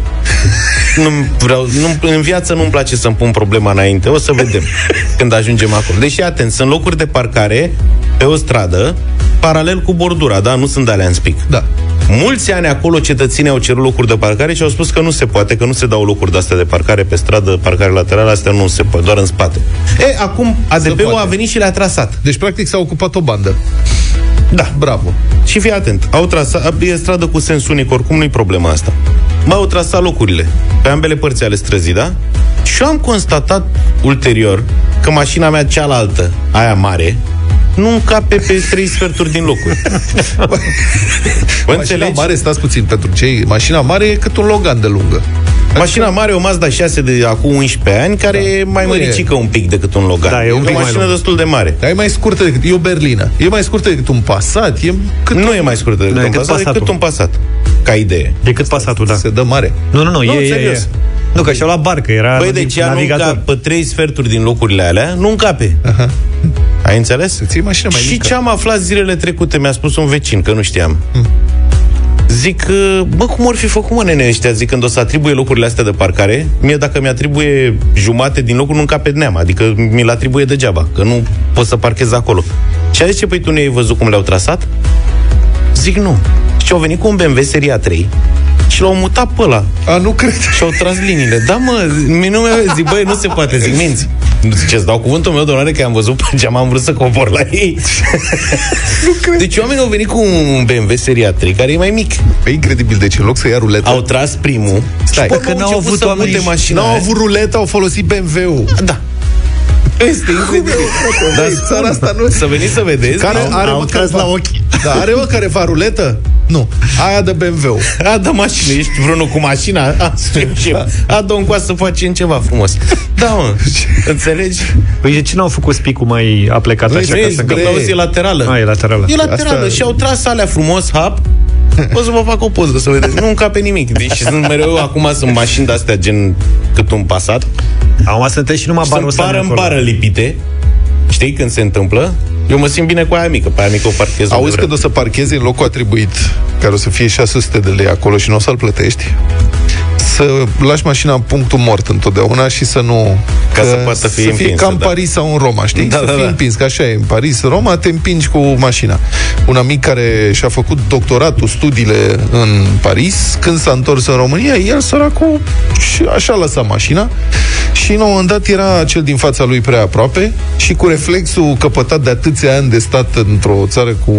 Nu vreau, nu, în viață nu-mi place să-mi pun problema înainte. O să vedem când ajungem acolo. Deși, atent, sunt locuri de parcare pe o stradă, paralel cu bordura, da? Nu sunt de alea în spic. Da. Mulți ani acolo cetățenii au cerut locuri de parcare și au spus că nu se poate, că nu se dau locuri de astea de parcare pe stradă, parcare laterală, astea nu se poate, doar în spate. E, acum ADP-ul poate. a venit și le-a trasat. Deci, practic, s-a ocupat o bandă. Da. Bravo. Și fii atent, au trasat, e stradă cu sens unic, oricum nu-i problema asta. Mă, au trasat locurile pe ambele părți ale străzii, da? Și eu am constatat ulterior că mașina mea cealaltă, aia mare, nu încape pe trei sferturi din locuri. Bă, Mașina înțelegi? mare, stați puțin, pentru cei... Mașina mare e cât un Logan de lungă. Mașina mare e o Mazda 6 de acum 11 ani, care da. e mai Nu e. măricică un pic decât un Logan. Da, e un o pic mai mașină lung. destul de mare. Dar e mai scurtă decât... E o berlină. E mai scurtă decât un Passat. E cât Nu e mai scurtă decât, Nu, e un cât Passat, decât Passatul. un Passat. Ca idee. Decât pasatul, da. se dă mare. Nu, nu, nu, Nu, e, e, serios. e. Nu, că și-au luat barcă, era Păi deci ea nu navigator. încap, pe trei sferturi din locurile alea, nu încape. Aha. Ai înțeles? Să ții mașina mai Și mică. ce am aflat zilele trecute, mi-a spus un vecin, că nu știam. Zic, uh, bă, cum ar fi făcut, mă, nene, ăștia? Zic, când o să atribuie locurile astea de parcare, mie dacă mi-atribuie jumate din locuri, nu încape neam, adică mi-l atribuie degeaba, că nu pot să parchez acolo. Și a zis, ce, păi tu nu ai văzut cum le-au trasat? Zic, nu. Și au venit cu un BMW seria 3 și l-au mutat pe ăla. A, nu cred. Și au tras liniile. Da, mă, mie nu mi zic, băi, nu se poate, zic, minți. Nu zice, îți dau cuvântul meu de onoare că am văzut pe geam, am vrut să cobor la ei. nu cred. Deci oamenii au venit cu un BMW seria 3, care e mai mic. E incredibil, deci în loc să ia ruletă... Au tras primul. Stai, și pe că urmă n-au început avut să oamenii... mute mașina N-au aia. avut ruletă, au folosit BMW-ul. Da. Este incredibil. Dar spun, țara asta nu... Să veniți să vedeți. Care Au- are, au mă, tras careva- la ochi. Da, are mă careva ruletă? Nu, aia de BMW. A, da mașină, ești vreunul cu mașina? A, da. a dă un coas să facem ceva frumos. Da, mă, înțelegi? Păi de ce n-au făcut spicul mai a plecat Nu așa ca vezi, să că încăpă? e laterală. A, e laterală. E laterală Asta- și au tras alea frumos, hap, o să vă fac o poză să vedeți. Nu încape nimic. Deci sunt mereu, acum sunt mașini de-astea gen cât un pasat. Acum sunteți și numai Sunt barosani pară în acolo. pară lipite. Știi când se întâmplă? Eu mă simt bine cu aia mică. Pe aia mică o parchez unde Auzi vreau. când o să parchezi în locul atribuit, care o să fie 600 de lei acolo și nu o să-l plătești, să lași mașina în punctul mort întotdeauna și să nu... Ca că să poată fi Să fie împinsă, ca în da. Paris sau în Roma, știi? Da, să da, fie da. împins, că așa e. În Paris, în Roma, te împingi cu mașina. Un amic care și-a făcut doctoratul, studiile în Paris, când s-a întors în România, el săracul și așa lăsa mașina și la un moment dat era cel din fața lui prea aproape și cu reflexul căpătat de atâția ani de stat într-o țară cu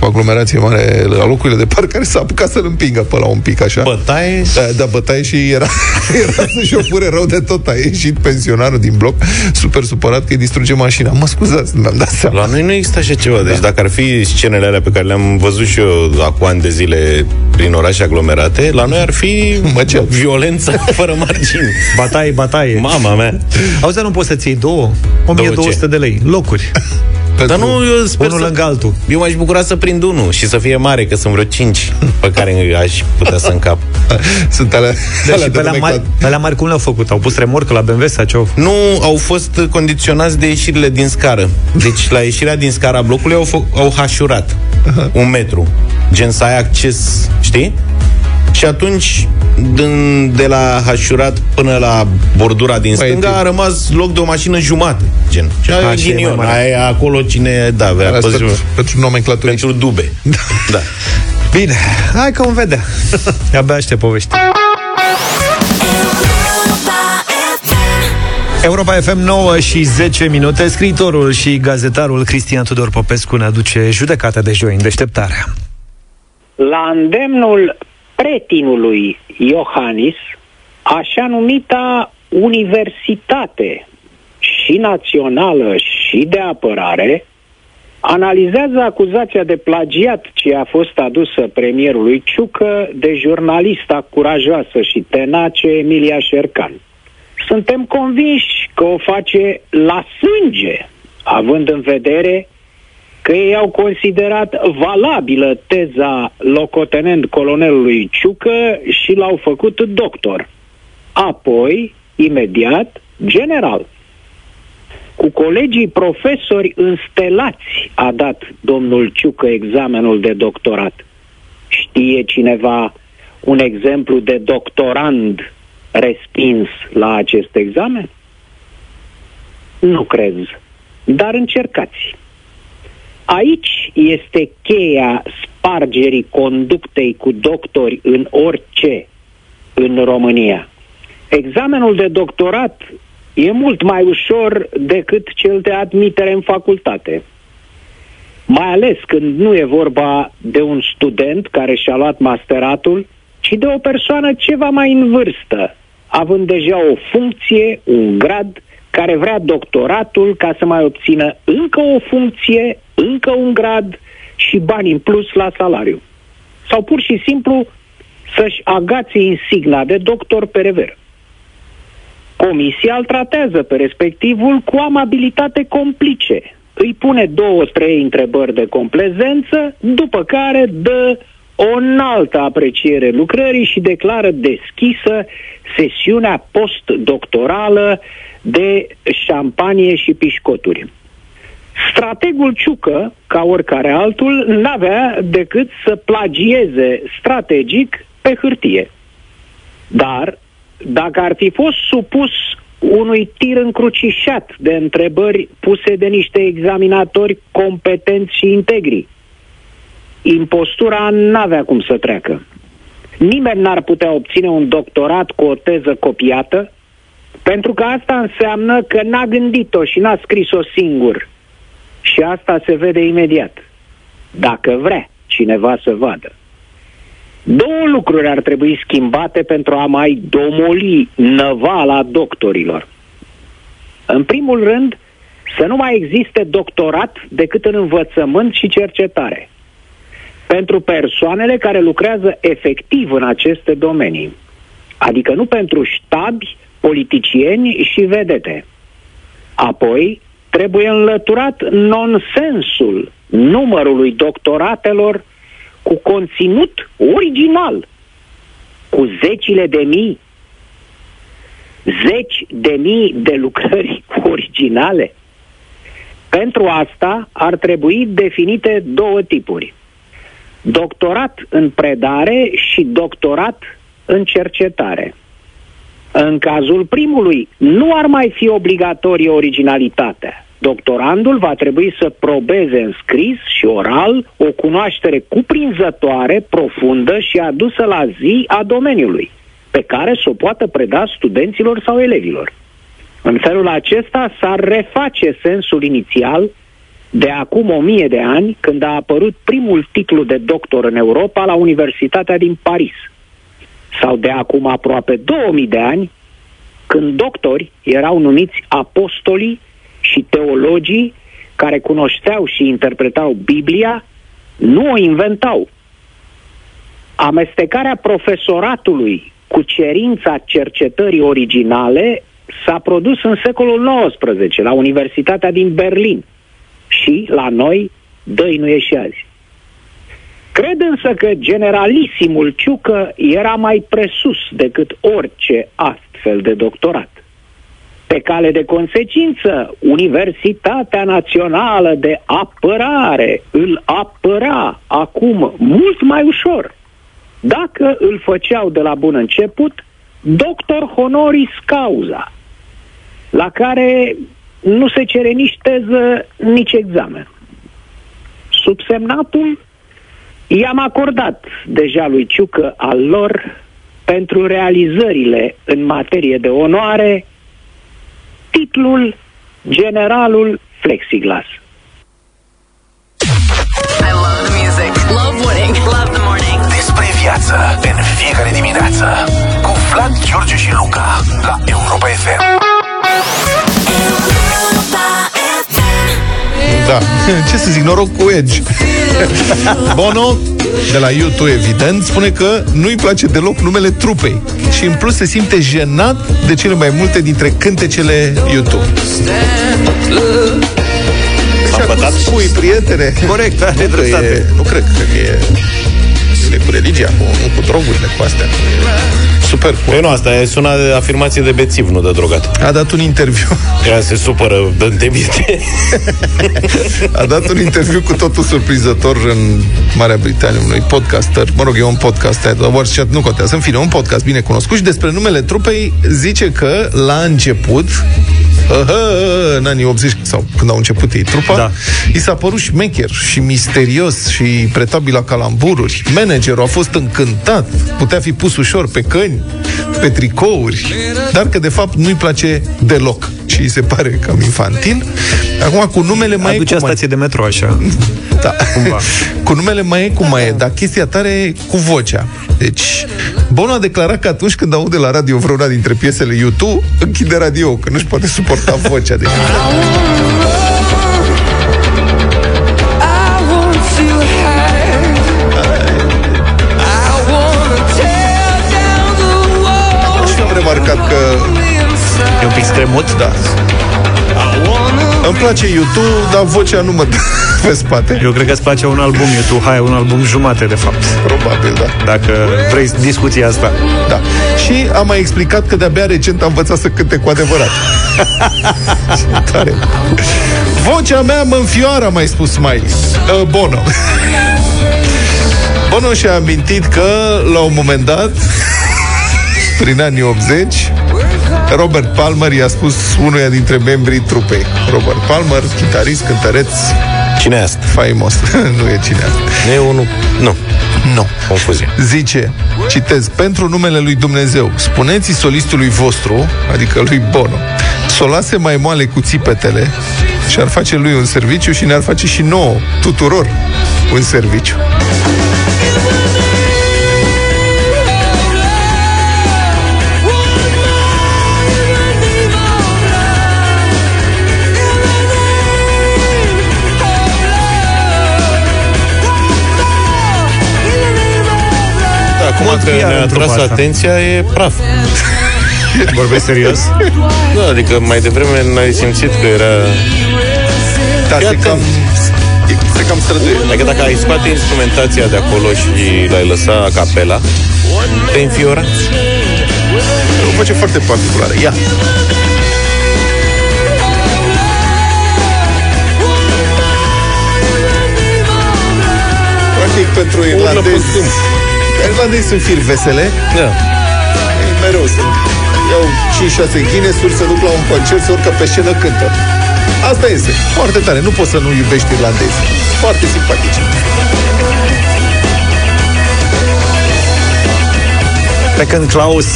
aglomerație mare la locurile de parcare s-a apucat să-l împingă pe la un pic așa. Bătaie? Da, da bătaie și era, era să-și o fure rău de tot. A ieșit pensionarul din bloc, super supărat că îi distruge mașina. Mă scuzați, mi-am dat seama. La noi nu există așa ceva. Deci dacă ar fi scenele alea pe care le-am văzut și eu acum ani de zile prin orașe aglomerate, la noi ar fi Măcel. violență fără margini. Bataie, bataie. Mama mea. Auzi, dar nu poți să-ți iei două? Două 1200 ce? de lei. Locuri. Dar nu, eu sper Unul să... lângă altul. Eu m-aș bucura să prind unul și să fie mare, că sunt vreo cinci pe care aș putea să încap. Sunt alea, Da, alea și de pe alea nume mari, ca- pe alea mari cum le-au făcut? Au pus remorcă la BMW sau ce au făcut? Nu au fost condiționați de ieșirile din scară. Deci la ieșirea din scara blocului au, fă- au hașurat un metru. Gen să ai acces, știi? Și atunci, din, de la hașurat până la bordura din Mai stânga, e a rămas loc de o mașină jumate. Gen. Și aia A, e și e mai ghinion. mare. Aia e acolo cine, da, avea Asta păzi- pentru, pentru nomenclatură. pentru dube. Da. Bine, hai că vom vedea. Abia aștept povești. Europa FM 9 și 10 minute Scriitorul și gazetarul Cristian Tudor Popescu ne aduce judecata de joi în deșteptarea la îndemnul pretinului Iohannis, așa numita universitate și națională și de apărare, analizează acuzația de plagiat ce a fost adusă premierului Ciucă de jurnalista curajoasă și tenace Emilia Șercan. Suntem convinși că o face la sânge, având în vedere că ei au considerat valabilă teza locotenent colonelului Ciucă și l-au făcut doctor. Apoi, imediat, general. Cu colegii profesori înstelați a dat domnul Ciucă examenul de doctorat. Știe cineva un exemplu de doctorand respins la acest examen? Nu cred, dar încercați. Aici este cheia spargerii conductei cu doctori în orice în România. Examenul de doctorat e mult mai ușor decât cel de admitere în facultate. Mai ales când nu e vorba de un student care și-a luat masteratul, ci de o persoană ceva mai în vârstă, având deja o funcție, un grad, care vrea doctoratul ca să mai obțină încă o funcție, încă un grad și bani în plus la salariu. Sau pur și simplu să-și agațe insigna de doctor pe rever. Comisia îl tratează pe respectivul cu amabilitate complice. Îi pune două, trei întrebări de complezență, după care dă o înaltă apreciere lucrării și declară deschisă sesiunea postdoctorală de șampanie și pișcoturi. Strategul Ciucă, ca oricare altul, n-avea decât să plagieze strategic pe hârtie. Dar, dacă ar fi fost supus unui tir încrucișat de întrebări puse de niște examinatori competenți și integri, impostura n-avea cum să treacă. Nimeni n-ar putea obține un doctorat cu o teză copiată, pentru că asta înseamnă că n-a gândit-o și n-a scris-o singur. Și asta se vede imediat. Dacă vrea cineva să vadă. Două lucruri ar trebui schimbate pentru a mai domoli năvala doctorilor. În primul rând, să nu mai existe doctorat decât în învățământ și cercetare. pentru persoanele care lucrează efectiv în aceste domenii. Adică nu pentru ștabi, politicieni și vedete. Apoi, trebuie înlăturat nonsensul numărului doctoratelor cu conținut original, cu zecile de mii, zeci de mii de lucrări originale. Pentru asta ar trebui definite două tipuri. Doctorat în predare și doctorat în cercetare. În cazul primului, nu ar mai fi obligatorie originalitatea. Doctorandul va trebui să probeze în scris și oral o cunoaștere cuprinzătoare, profundă și adusă la zi a domeniului, pe care să o poată preda studenților sau elevilor. În felul acesta s-ar reface sensul inițial de acum o mie de ani, când a apărut primul titlu de doctor în Europa la Universitatea din Paris. Sau de acum aproape 2000 de ani, când doctori erau numiți apostolii și teologii care cunoșteau și interpretau Biblia, nu o inventau. Amestecarea profesoratului cu cerința cercetării originale s-a produs în secolul XIX la Universitatea din Berlin și la noi dăinuie și azi. Cred însă că generalisimul Ciucă era mai presus decât orice astfel de doctorat. Pe cale de consecință, Universitatea Națională de Apărare îl apăra acum mult mai ușor, dacă îl făceau de la bun început doctor honoris causa, la care nu se cere nici teză, nici examen. Subsemnatul i-am acordat deja lui Ciucă al lor pentru realizările în materie de onoare titlul Generalul Flexiglas. I love the music. Love winning. Love the morning. Despre viață în fiecare dimineață cu Vlad, George și Luca la Europa FM. Da. Ce să zic, noroc cu Edge. Bono, de la YouTube, evident, spune că nu-i place deloc numele trupei. Și în plus se simte jenat de cele mai multe dintre cântecele YouTube. Și acum spui, prietene... Corect, are nu, că dreptate. e, nu cred, cred că e... E cu religia, cu, nu cu drogurile, cu astea. E super cool. Păi nu, asta e suna de afirmație de bețiv, nu de drogat. A dat un interviu. Ea se supără, dă temite. A dat un interviu cu totul surprinzător în Marea Britanie unui podcaster. Mă rog, e un podcast, Awards Chat, nu contează. În fine, un podcast bine cunoscut și despre numele trupei zice că la început Aha, în anii 80 sau când au început ei trupa, da. i s-a părut șmecher și misterios și pretabil la calambururi. Managerul a fost încântat, putea fi pus ușor pe căni, pe tricouri, dar că de fapt nu-i place deloc și îi se pare cam infantil. Acum cu numele mai Aducea e cum stație de metro așa. da. cu numele mai e cum mai e, dar chestia tare e cu vocea. Deci, Bono a declarat că atunci când aude la radio vreuna dintre piesele YouTube, închide radio, că nu-și poate suporta vocea. Deci, și am remarcat că E un pic stremut? Da. Îmi place YouTube, dar vocea nu mă dă pe spate. Eu cred că îți place un album YouTube, hai, un album jumate, de fapt. Probabil, da. Dacă vrei discuția asta. Da. Și am mai explicat că de-abia recent am învățat să cânte cu adevărat. Ce tare. Vocea mea mă înfioară, a mai spus Smiley. Uh, Bono. Bono și-a amintit că, la un moment dat, prin anii 80, Robert Palmer i-a spus unuia dintre membrii trupei. Robert Palmer, chitarist, cântăreț, Cine e asta? faimos. nu e cine asta. Nu e unul... Nu. Nu. Confuzie. Zice, citez, pentru numele lui Dumnezeu, spuneți solistului vostru, adică lui Bono, să o lase mai moale cu țipetele și ar face lui un serviciu și ne-ar face și nouă, tuturor, un serviciu. Atras asta. atenția e praf. Vorbești serios? Da, adică mai devreme n-ai simțit că era... Da, Fii se atent. cam, se cam străduie. Adică dacă ai scoate instrumentația de acolo și l-ai lăsa a capela, te înfiora? E o voce foarte particulară. Ia. Practic, pentru irlandezi... Irlandezi sunt firi vesele. Da. Ei, mereu sunt. Iau 5-6 Guinness-uri, se duc la un concert, se urcă pe scenă, cântă. Asta este. Foarte tare. Nu poți să nu iubești irlandezi. Foarte simpatici. Pe când Klaus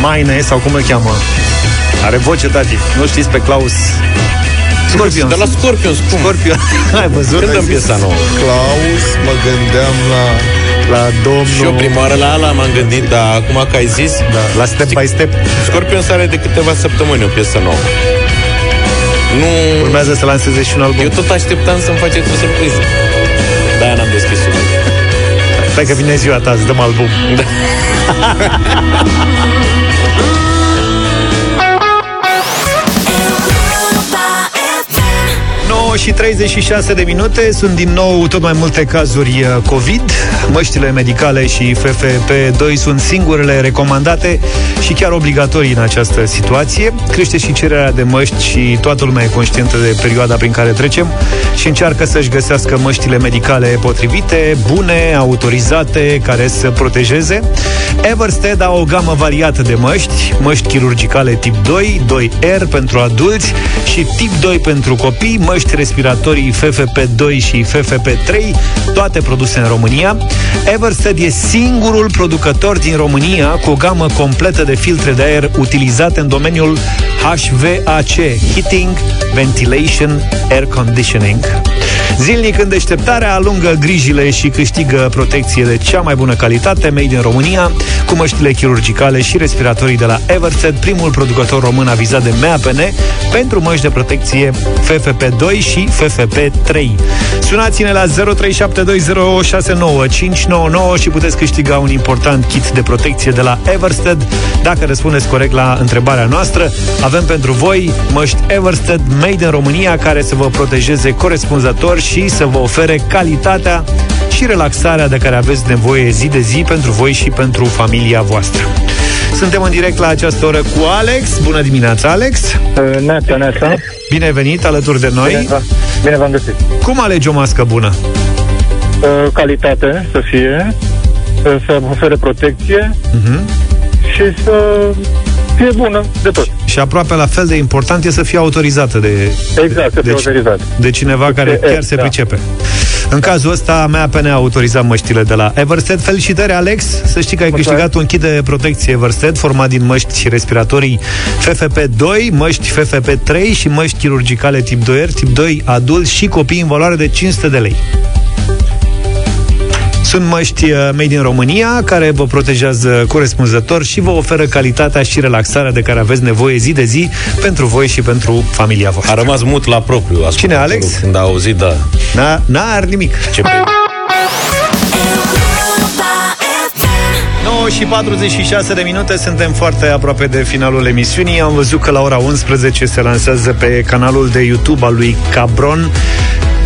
Maine, sau cum îl cheamă, are voce, tati. Nu știți pe Klaus Scorpion. De la Scorpions, cum? Scorpion. Ai văzut? Când dăm Ai zis piesa nouă? Klaus, mă gândeam la... La domnul... Și eu prima oară la ala m-am gândit, dar acum că ai zis... Da, la step by step. Scorpions are de câteva săptămâni o piesă nouă. Nu... Urmează să lanseze și un album. Eu tot așteptam să-mi faceți o surpriză. De-aia n-am deschis sunet. Stai că vine ziua ta, îți dăm album. Da. și 36 de minute Sunt din nou tot mai multe cazuri uh, COVID Măștile medicale și FFP2 sunt singurele recomandate și chiar obligatorii în această situație. Crește și cererea de măști și toată lumea e conștientă de perioada prin care trecem și încearcă să-și găsească măștile medicale potrivite, bune, autorizate, care să protejeze. Everstead a o gamă variată de măști, măști chirurgicale tip 2, 2R pentru adulți și tip 2 pentru copii, măști respiratorii FFP2 și FFP3, toate produse în România. Everstead e singurul producător din România cu o gamă completă de filtre de aer utilizate în domeniul HVAC, Heating, Ventilation, Air Conditioning. Zilnic în deșteptarea alungă grijile și câștigă protecție de cea mai bună calitate, made in România, cu măștile chirurgicale și respiratorii de la Everstead, primul producător român avizat de MAPN pentru măști de protecție FFP2 și FFP3. Sunați-ne la 0372069599 și puteți câștiga un important kit de protecție de la Everstead. Dacă răspundeți corect la întrebarea noastră, avem pentru voi măști Everstead made in România care să vă protejeze corespunzător și să vă ofere calitatea și relaxarea de care aveți nevoie zi de zi pentru voi și pentru familia voastră. Suntem în direct la această oră cu Alex. Bună dimineața, Alex! Neața, neața. Bine ai venit alături de noi. Bine, v- bine v-am găsit. Cum alegi o mască bună? Uh, Calitate să fie, uh, să ofere protecție Mhm. și să fie bună de tot. Și aproape la fel de important e să fie autorizată de, Exact, să fie Deci- autorizat. de cineva care E, chiar se da. pricepe. În cazul ăsta, MAPN a autorizat măștile de la Everstead. Felicitări, Alex! Să știi că ai Mulțumesc. câștigat un kit de protecție Everstead format din măști și respiratorii FFP2, măști FFP3 și măști chirurgicale tip 2R, tip 2 adult și copii în valoare de 500 de lei. Sunt măști uh, made in România care vă protejează corespunzător și vă oferă calitatea și relaxarea de care aveți nevoie zi de zi pentru voi și pentru familia voastră. A rămas mut la propriu. Cine, Alex? Când a auzit, da. N-a, n-ar nimic. Ce pe... 9 și 46 de minute, suntem foarte aproape de finalul emisiunii. Am văzut că la ora 11 se lansează pe canalul de YouTube al lui Cabron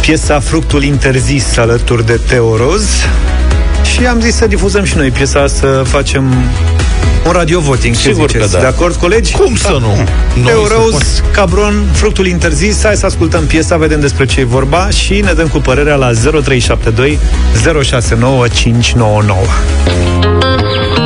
piesa Fructul Interzis alături de Teo Roz și am zis să difuzăm și noi piesa, să facem un radio voting. Ce Sigur ziceți? că da. De acord, colegi? Cum să nu? Teo Noi Roz, suport. Cabron, Fructul Interzis. Hai să ascultăm piesa, vedem despre ce e vorba și ne dăm cu părerea la 0372 069599.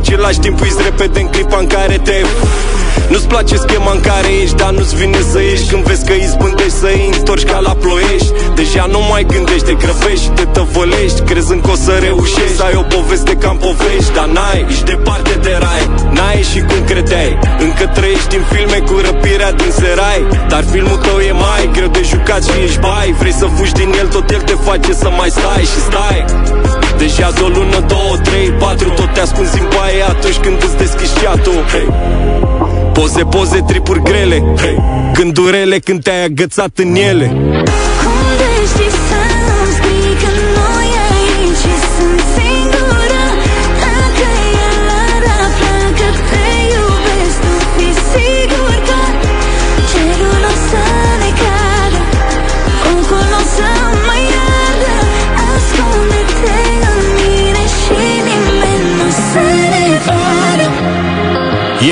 Același timp uiți repede în clipa în care te Nu-ți place schema în care ești Dar nu-ți vine să ieși. Când vezi că izbândești să îi întorci ca la ploiești. Deja nu mai gândești, te grăbești și te tăvălești Crezând că o să reușești. Să ai o poveste ca în povești Dar n-ai, ești departe de rai N-ai și cum credeai. Încă trăiești în filme cu răpirea din serai. Dar filmul tău e mai greu de jucat și ești bai. Vrei să fugi din el, tot el te face să mai stai și stai Deja de o lună, două, trei, patru Tot te ascunzi în baie atunci când îți deschizi chatul hey. Poze, poze, tripuri grele hey. Gândurele când te-ai agățat în ele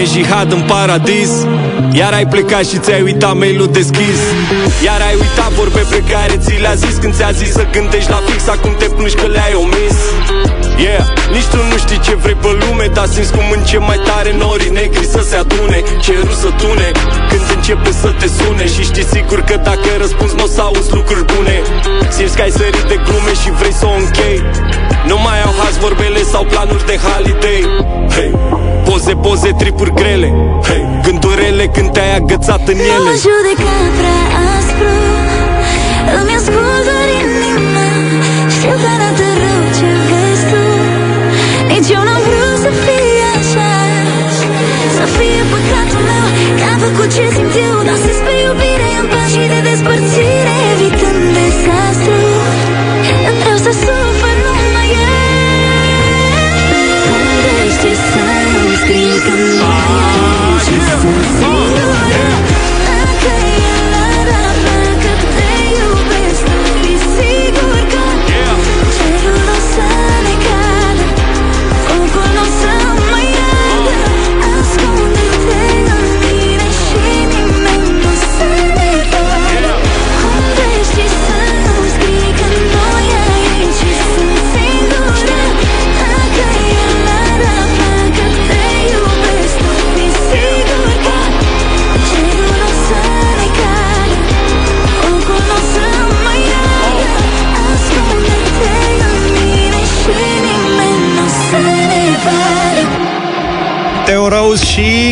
E jihad în paradis. Iar ai plecat și ți-ai uitat mail-ul deschis. Iar ai uitat vorbe pe care ți le-a zis Când ți-a zis să gândești la fix. Acum te plângi că le-ai omis. Yeah, nici tu nu știi ce vrei pe lume Dar simți cum încep mai tare norii negri să se adune. Cerul să tune când începe să te sune. Și știi sigur că dacă răspunzi nu o să auzi lucruri bune. Simți că ai sărit de glume și vrei să o închei Nu mai au haz vorbele sau planuri de holiday. Hey. Poze, poze, tripuri grele. Hey. Gândurele când te-ai agățat în Nu ele. Mă judeca prea aspru. Îmi ascult doar inima Știu că arată rău ce vezi tu. Nici eu n-am vrut să fie așa. Să fie păcatul meu. Că am făcut ce simt eu Dar să pe iubire în pas și de despărțire Evitând să-mi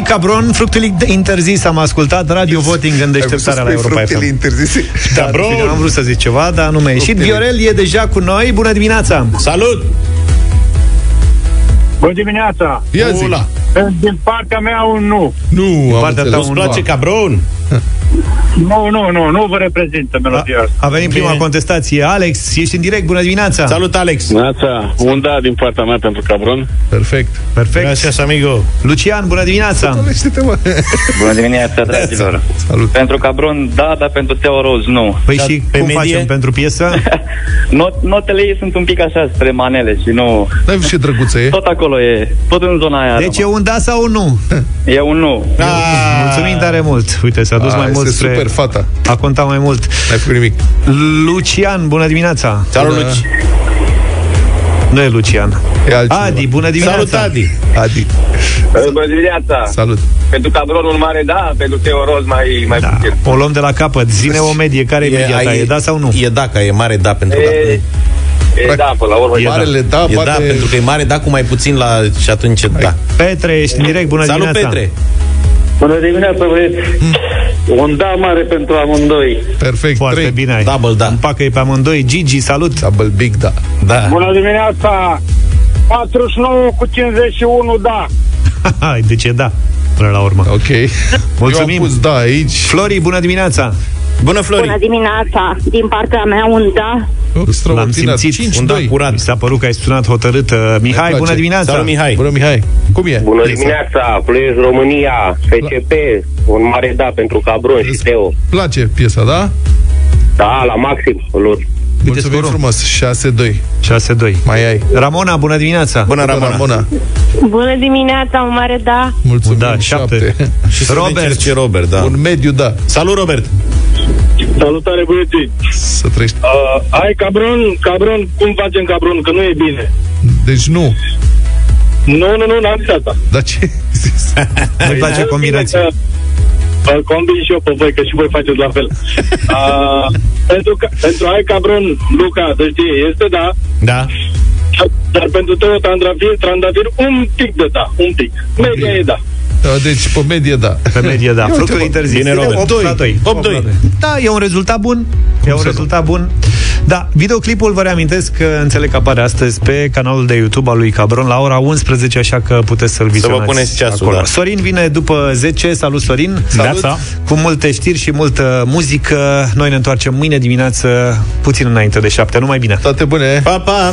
Rose și Cabron, fructul interzis Am ascultat Radio Voting în deșteptarea la Europa FM Fructele interzise. Da, bine, am vrut să zic ceva, dar nu mi-a ieșit Viorel e deja cu noi, bună dimineața Salut! Bună dimineața! Ia zi. Ula. Din partea mea un nu. Nu, am partea ta înțeles. un Îți place nu. cabron? Nu, nu, nu, nu vă reprezintă melodia asta. A venit prima Bine. contestație Alex, ești în direct, bună dimineața Salut, Alex! Neața, un da din partea mea pentru cabron. Perfect. Perfect Gracias, amigo! Lucian, bună dimineața Tolește-te, mă. Bună dimineața, dragilor. Salut. Pentru Cabron, da, dar pentru Teo Roz, nu. Păi Da, și pe cum medie? facem pentru piesă? Not, notele ei sunt un pic așa spre manele și nu... N-ai văzut ce drăguță e? Tot acolo e, tot în zona aia. Deci e un da sau un nu? e un nu. Mulțumim tare mult Uite, s-a dus A, mai mult este spre... super fata. A contat mai mult N-ai făcut nimic. Lucian, bună dimineața Salut, Bună. Luci! Nu e Lucian E altcineva. Adi, bună dimineața Salut, Adi! Adi. Bună dimineața! Salut. Pentru cabron un mare da, pentru Teo Roz mai, mai da. puțin. O luăm de la capăt Zine o medie, care e, media ta? E da sau nu? E da, că e mare da pentru E, da. e da, până la urmă. E da. Marele da, E bate... da, pentru că e mare da cu mai puțin la... și atunci e da. Petre, ești în direct, bună Salut, dimineața Petre! Bună dimineața, băieți! Un da mare pentru amândoi. Perfect. Foarte Trei. bine ai Double da. Împacă-i pe amândoi Gigi, salut Double big da. Da. Bună dimineața! 49 cu 51, da! Hai, deci e da Până la urmă Ok. Mulțumim. Eu am pus da aici. Flori, bună dimineața Bună, Flori! Bună dimineața! Din partea mea un da. L-am Extraordinar. simțit 5-2. Un da curat. Mi s-a părut că ai sunat hotărât Uh, Mihai, place. bună dimineața Salut, Mihai! Bună, Mihai. Cum e? Bună dimineața, Ploiești România, FCP, un mare da pentru cabron și Teo. Place piesa, da? Da, la maxim, lor. Mulțumim frumos. 6-2. 6-2 Mai ai. Ramona, bună dimineața Bună, Ramona! Ramona. Bună dimineața, un mare da. Mulțumim. Da, șapte. Și să Robert. ne încerce Robert, da. Un mediu da. Salut, Robert! Salutare, băieții! Să trăiești. Uh, ai cabron, cabron, cum facem cabron, că nu e bine. Deci nu. Nu, nu, nu, n-am zis asta. Dar ce? Nu-i place combinația. Că, uh, Combin și eu pe voi, că și voi faceți la fel. Uh, pentru, că, pentru ai cabron, Luca, să știe, este da, Da. dar pentru tău trandafir, trandafir, un pic de da, un pic. Media e da. Da, Deci, pe medie, da. Pe medie, da. Ia Fructul uite, bă, interzis. bine, Robert. 8 la 2. 8 2. Da, e un rezultat bun. E un rezultat bun. Da, videoclipul vă reamintesc că înțeleg că apare astăzi pe canalul de YouTube al lui Cabron la ora 11, așa că puteți să-l vizionați. puneți ceasul, acolo. da. Sorin vine după 10. Salut, Sorin. Salut. Neața. Cu multe știri și multă muzică. Noi ne întoarcem mâine dimineață, puțin înainte de 7. Numai bine. Toate bune. Pa, pa!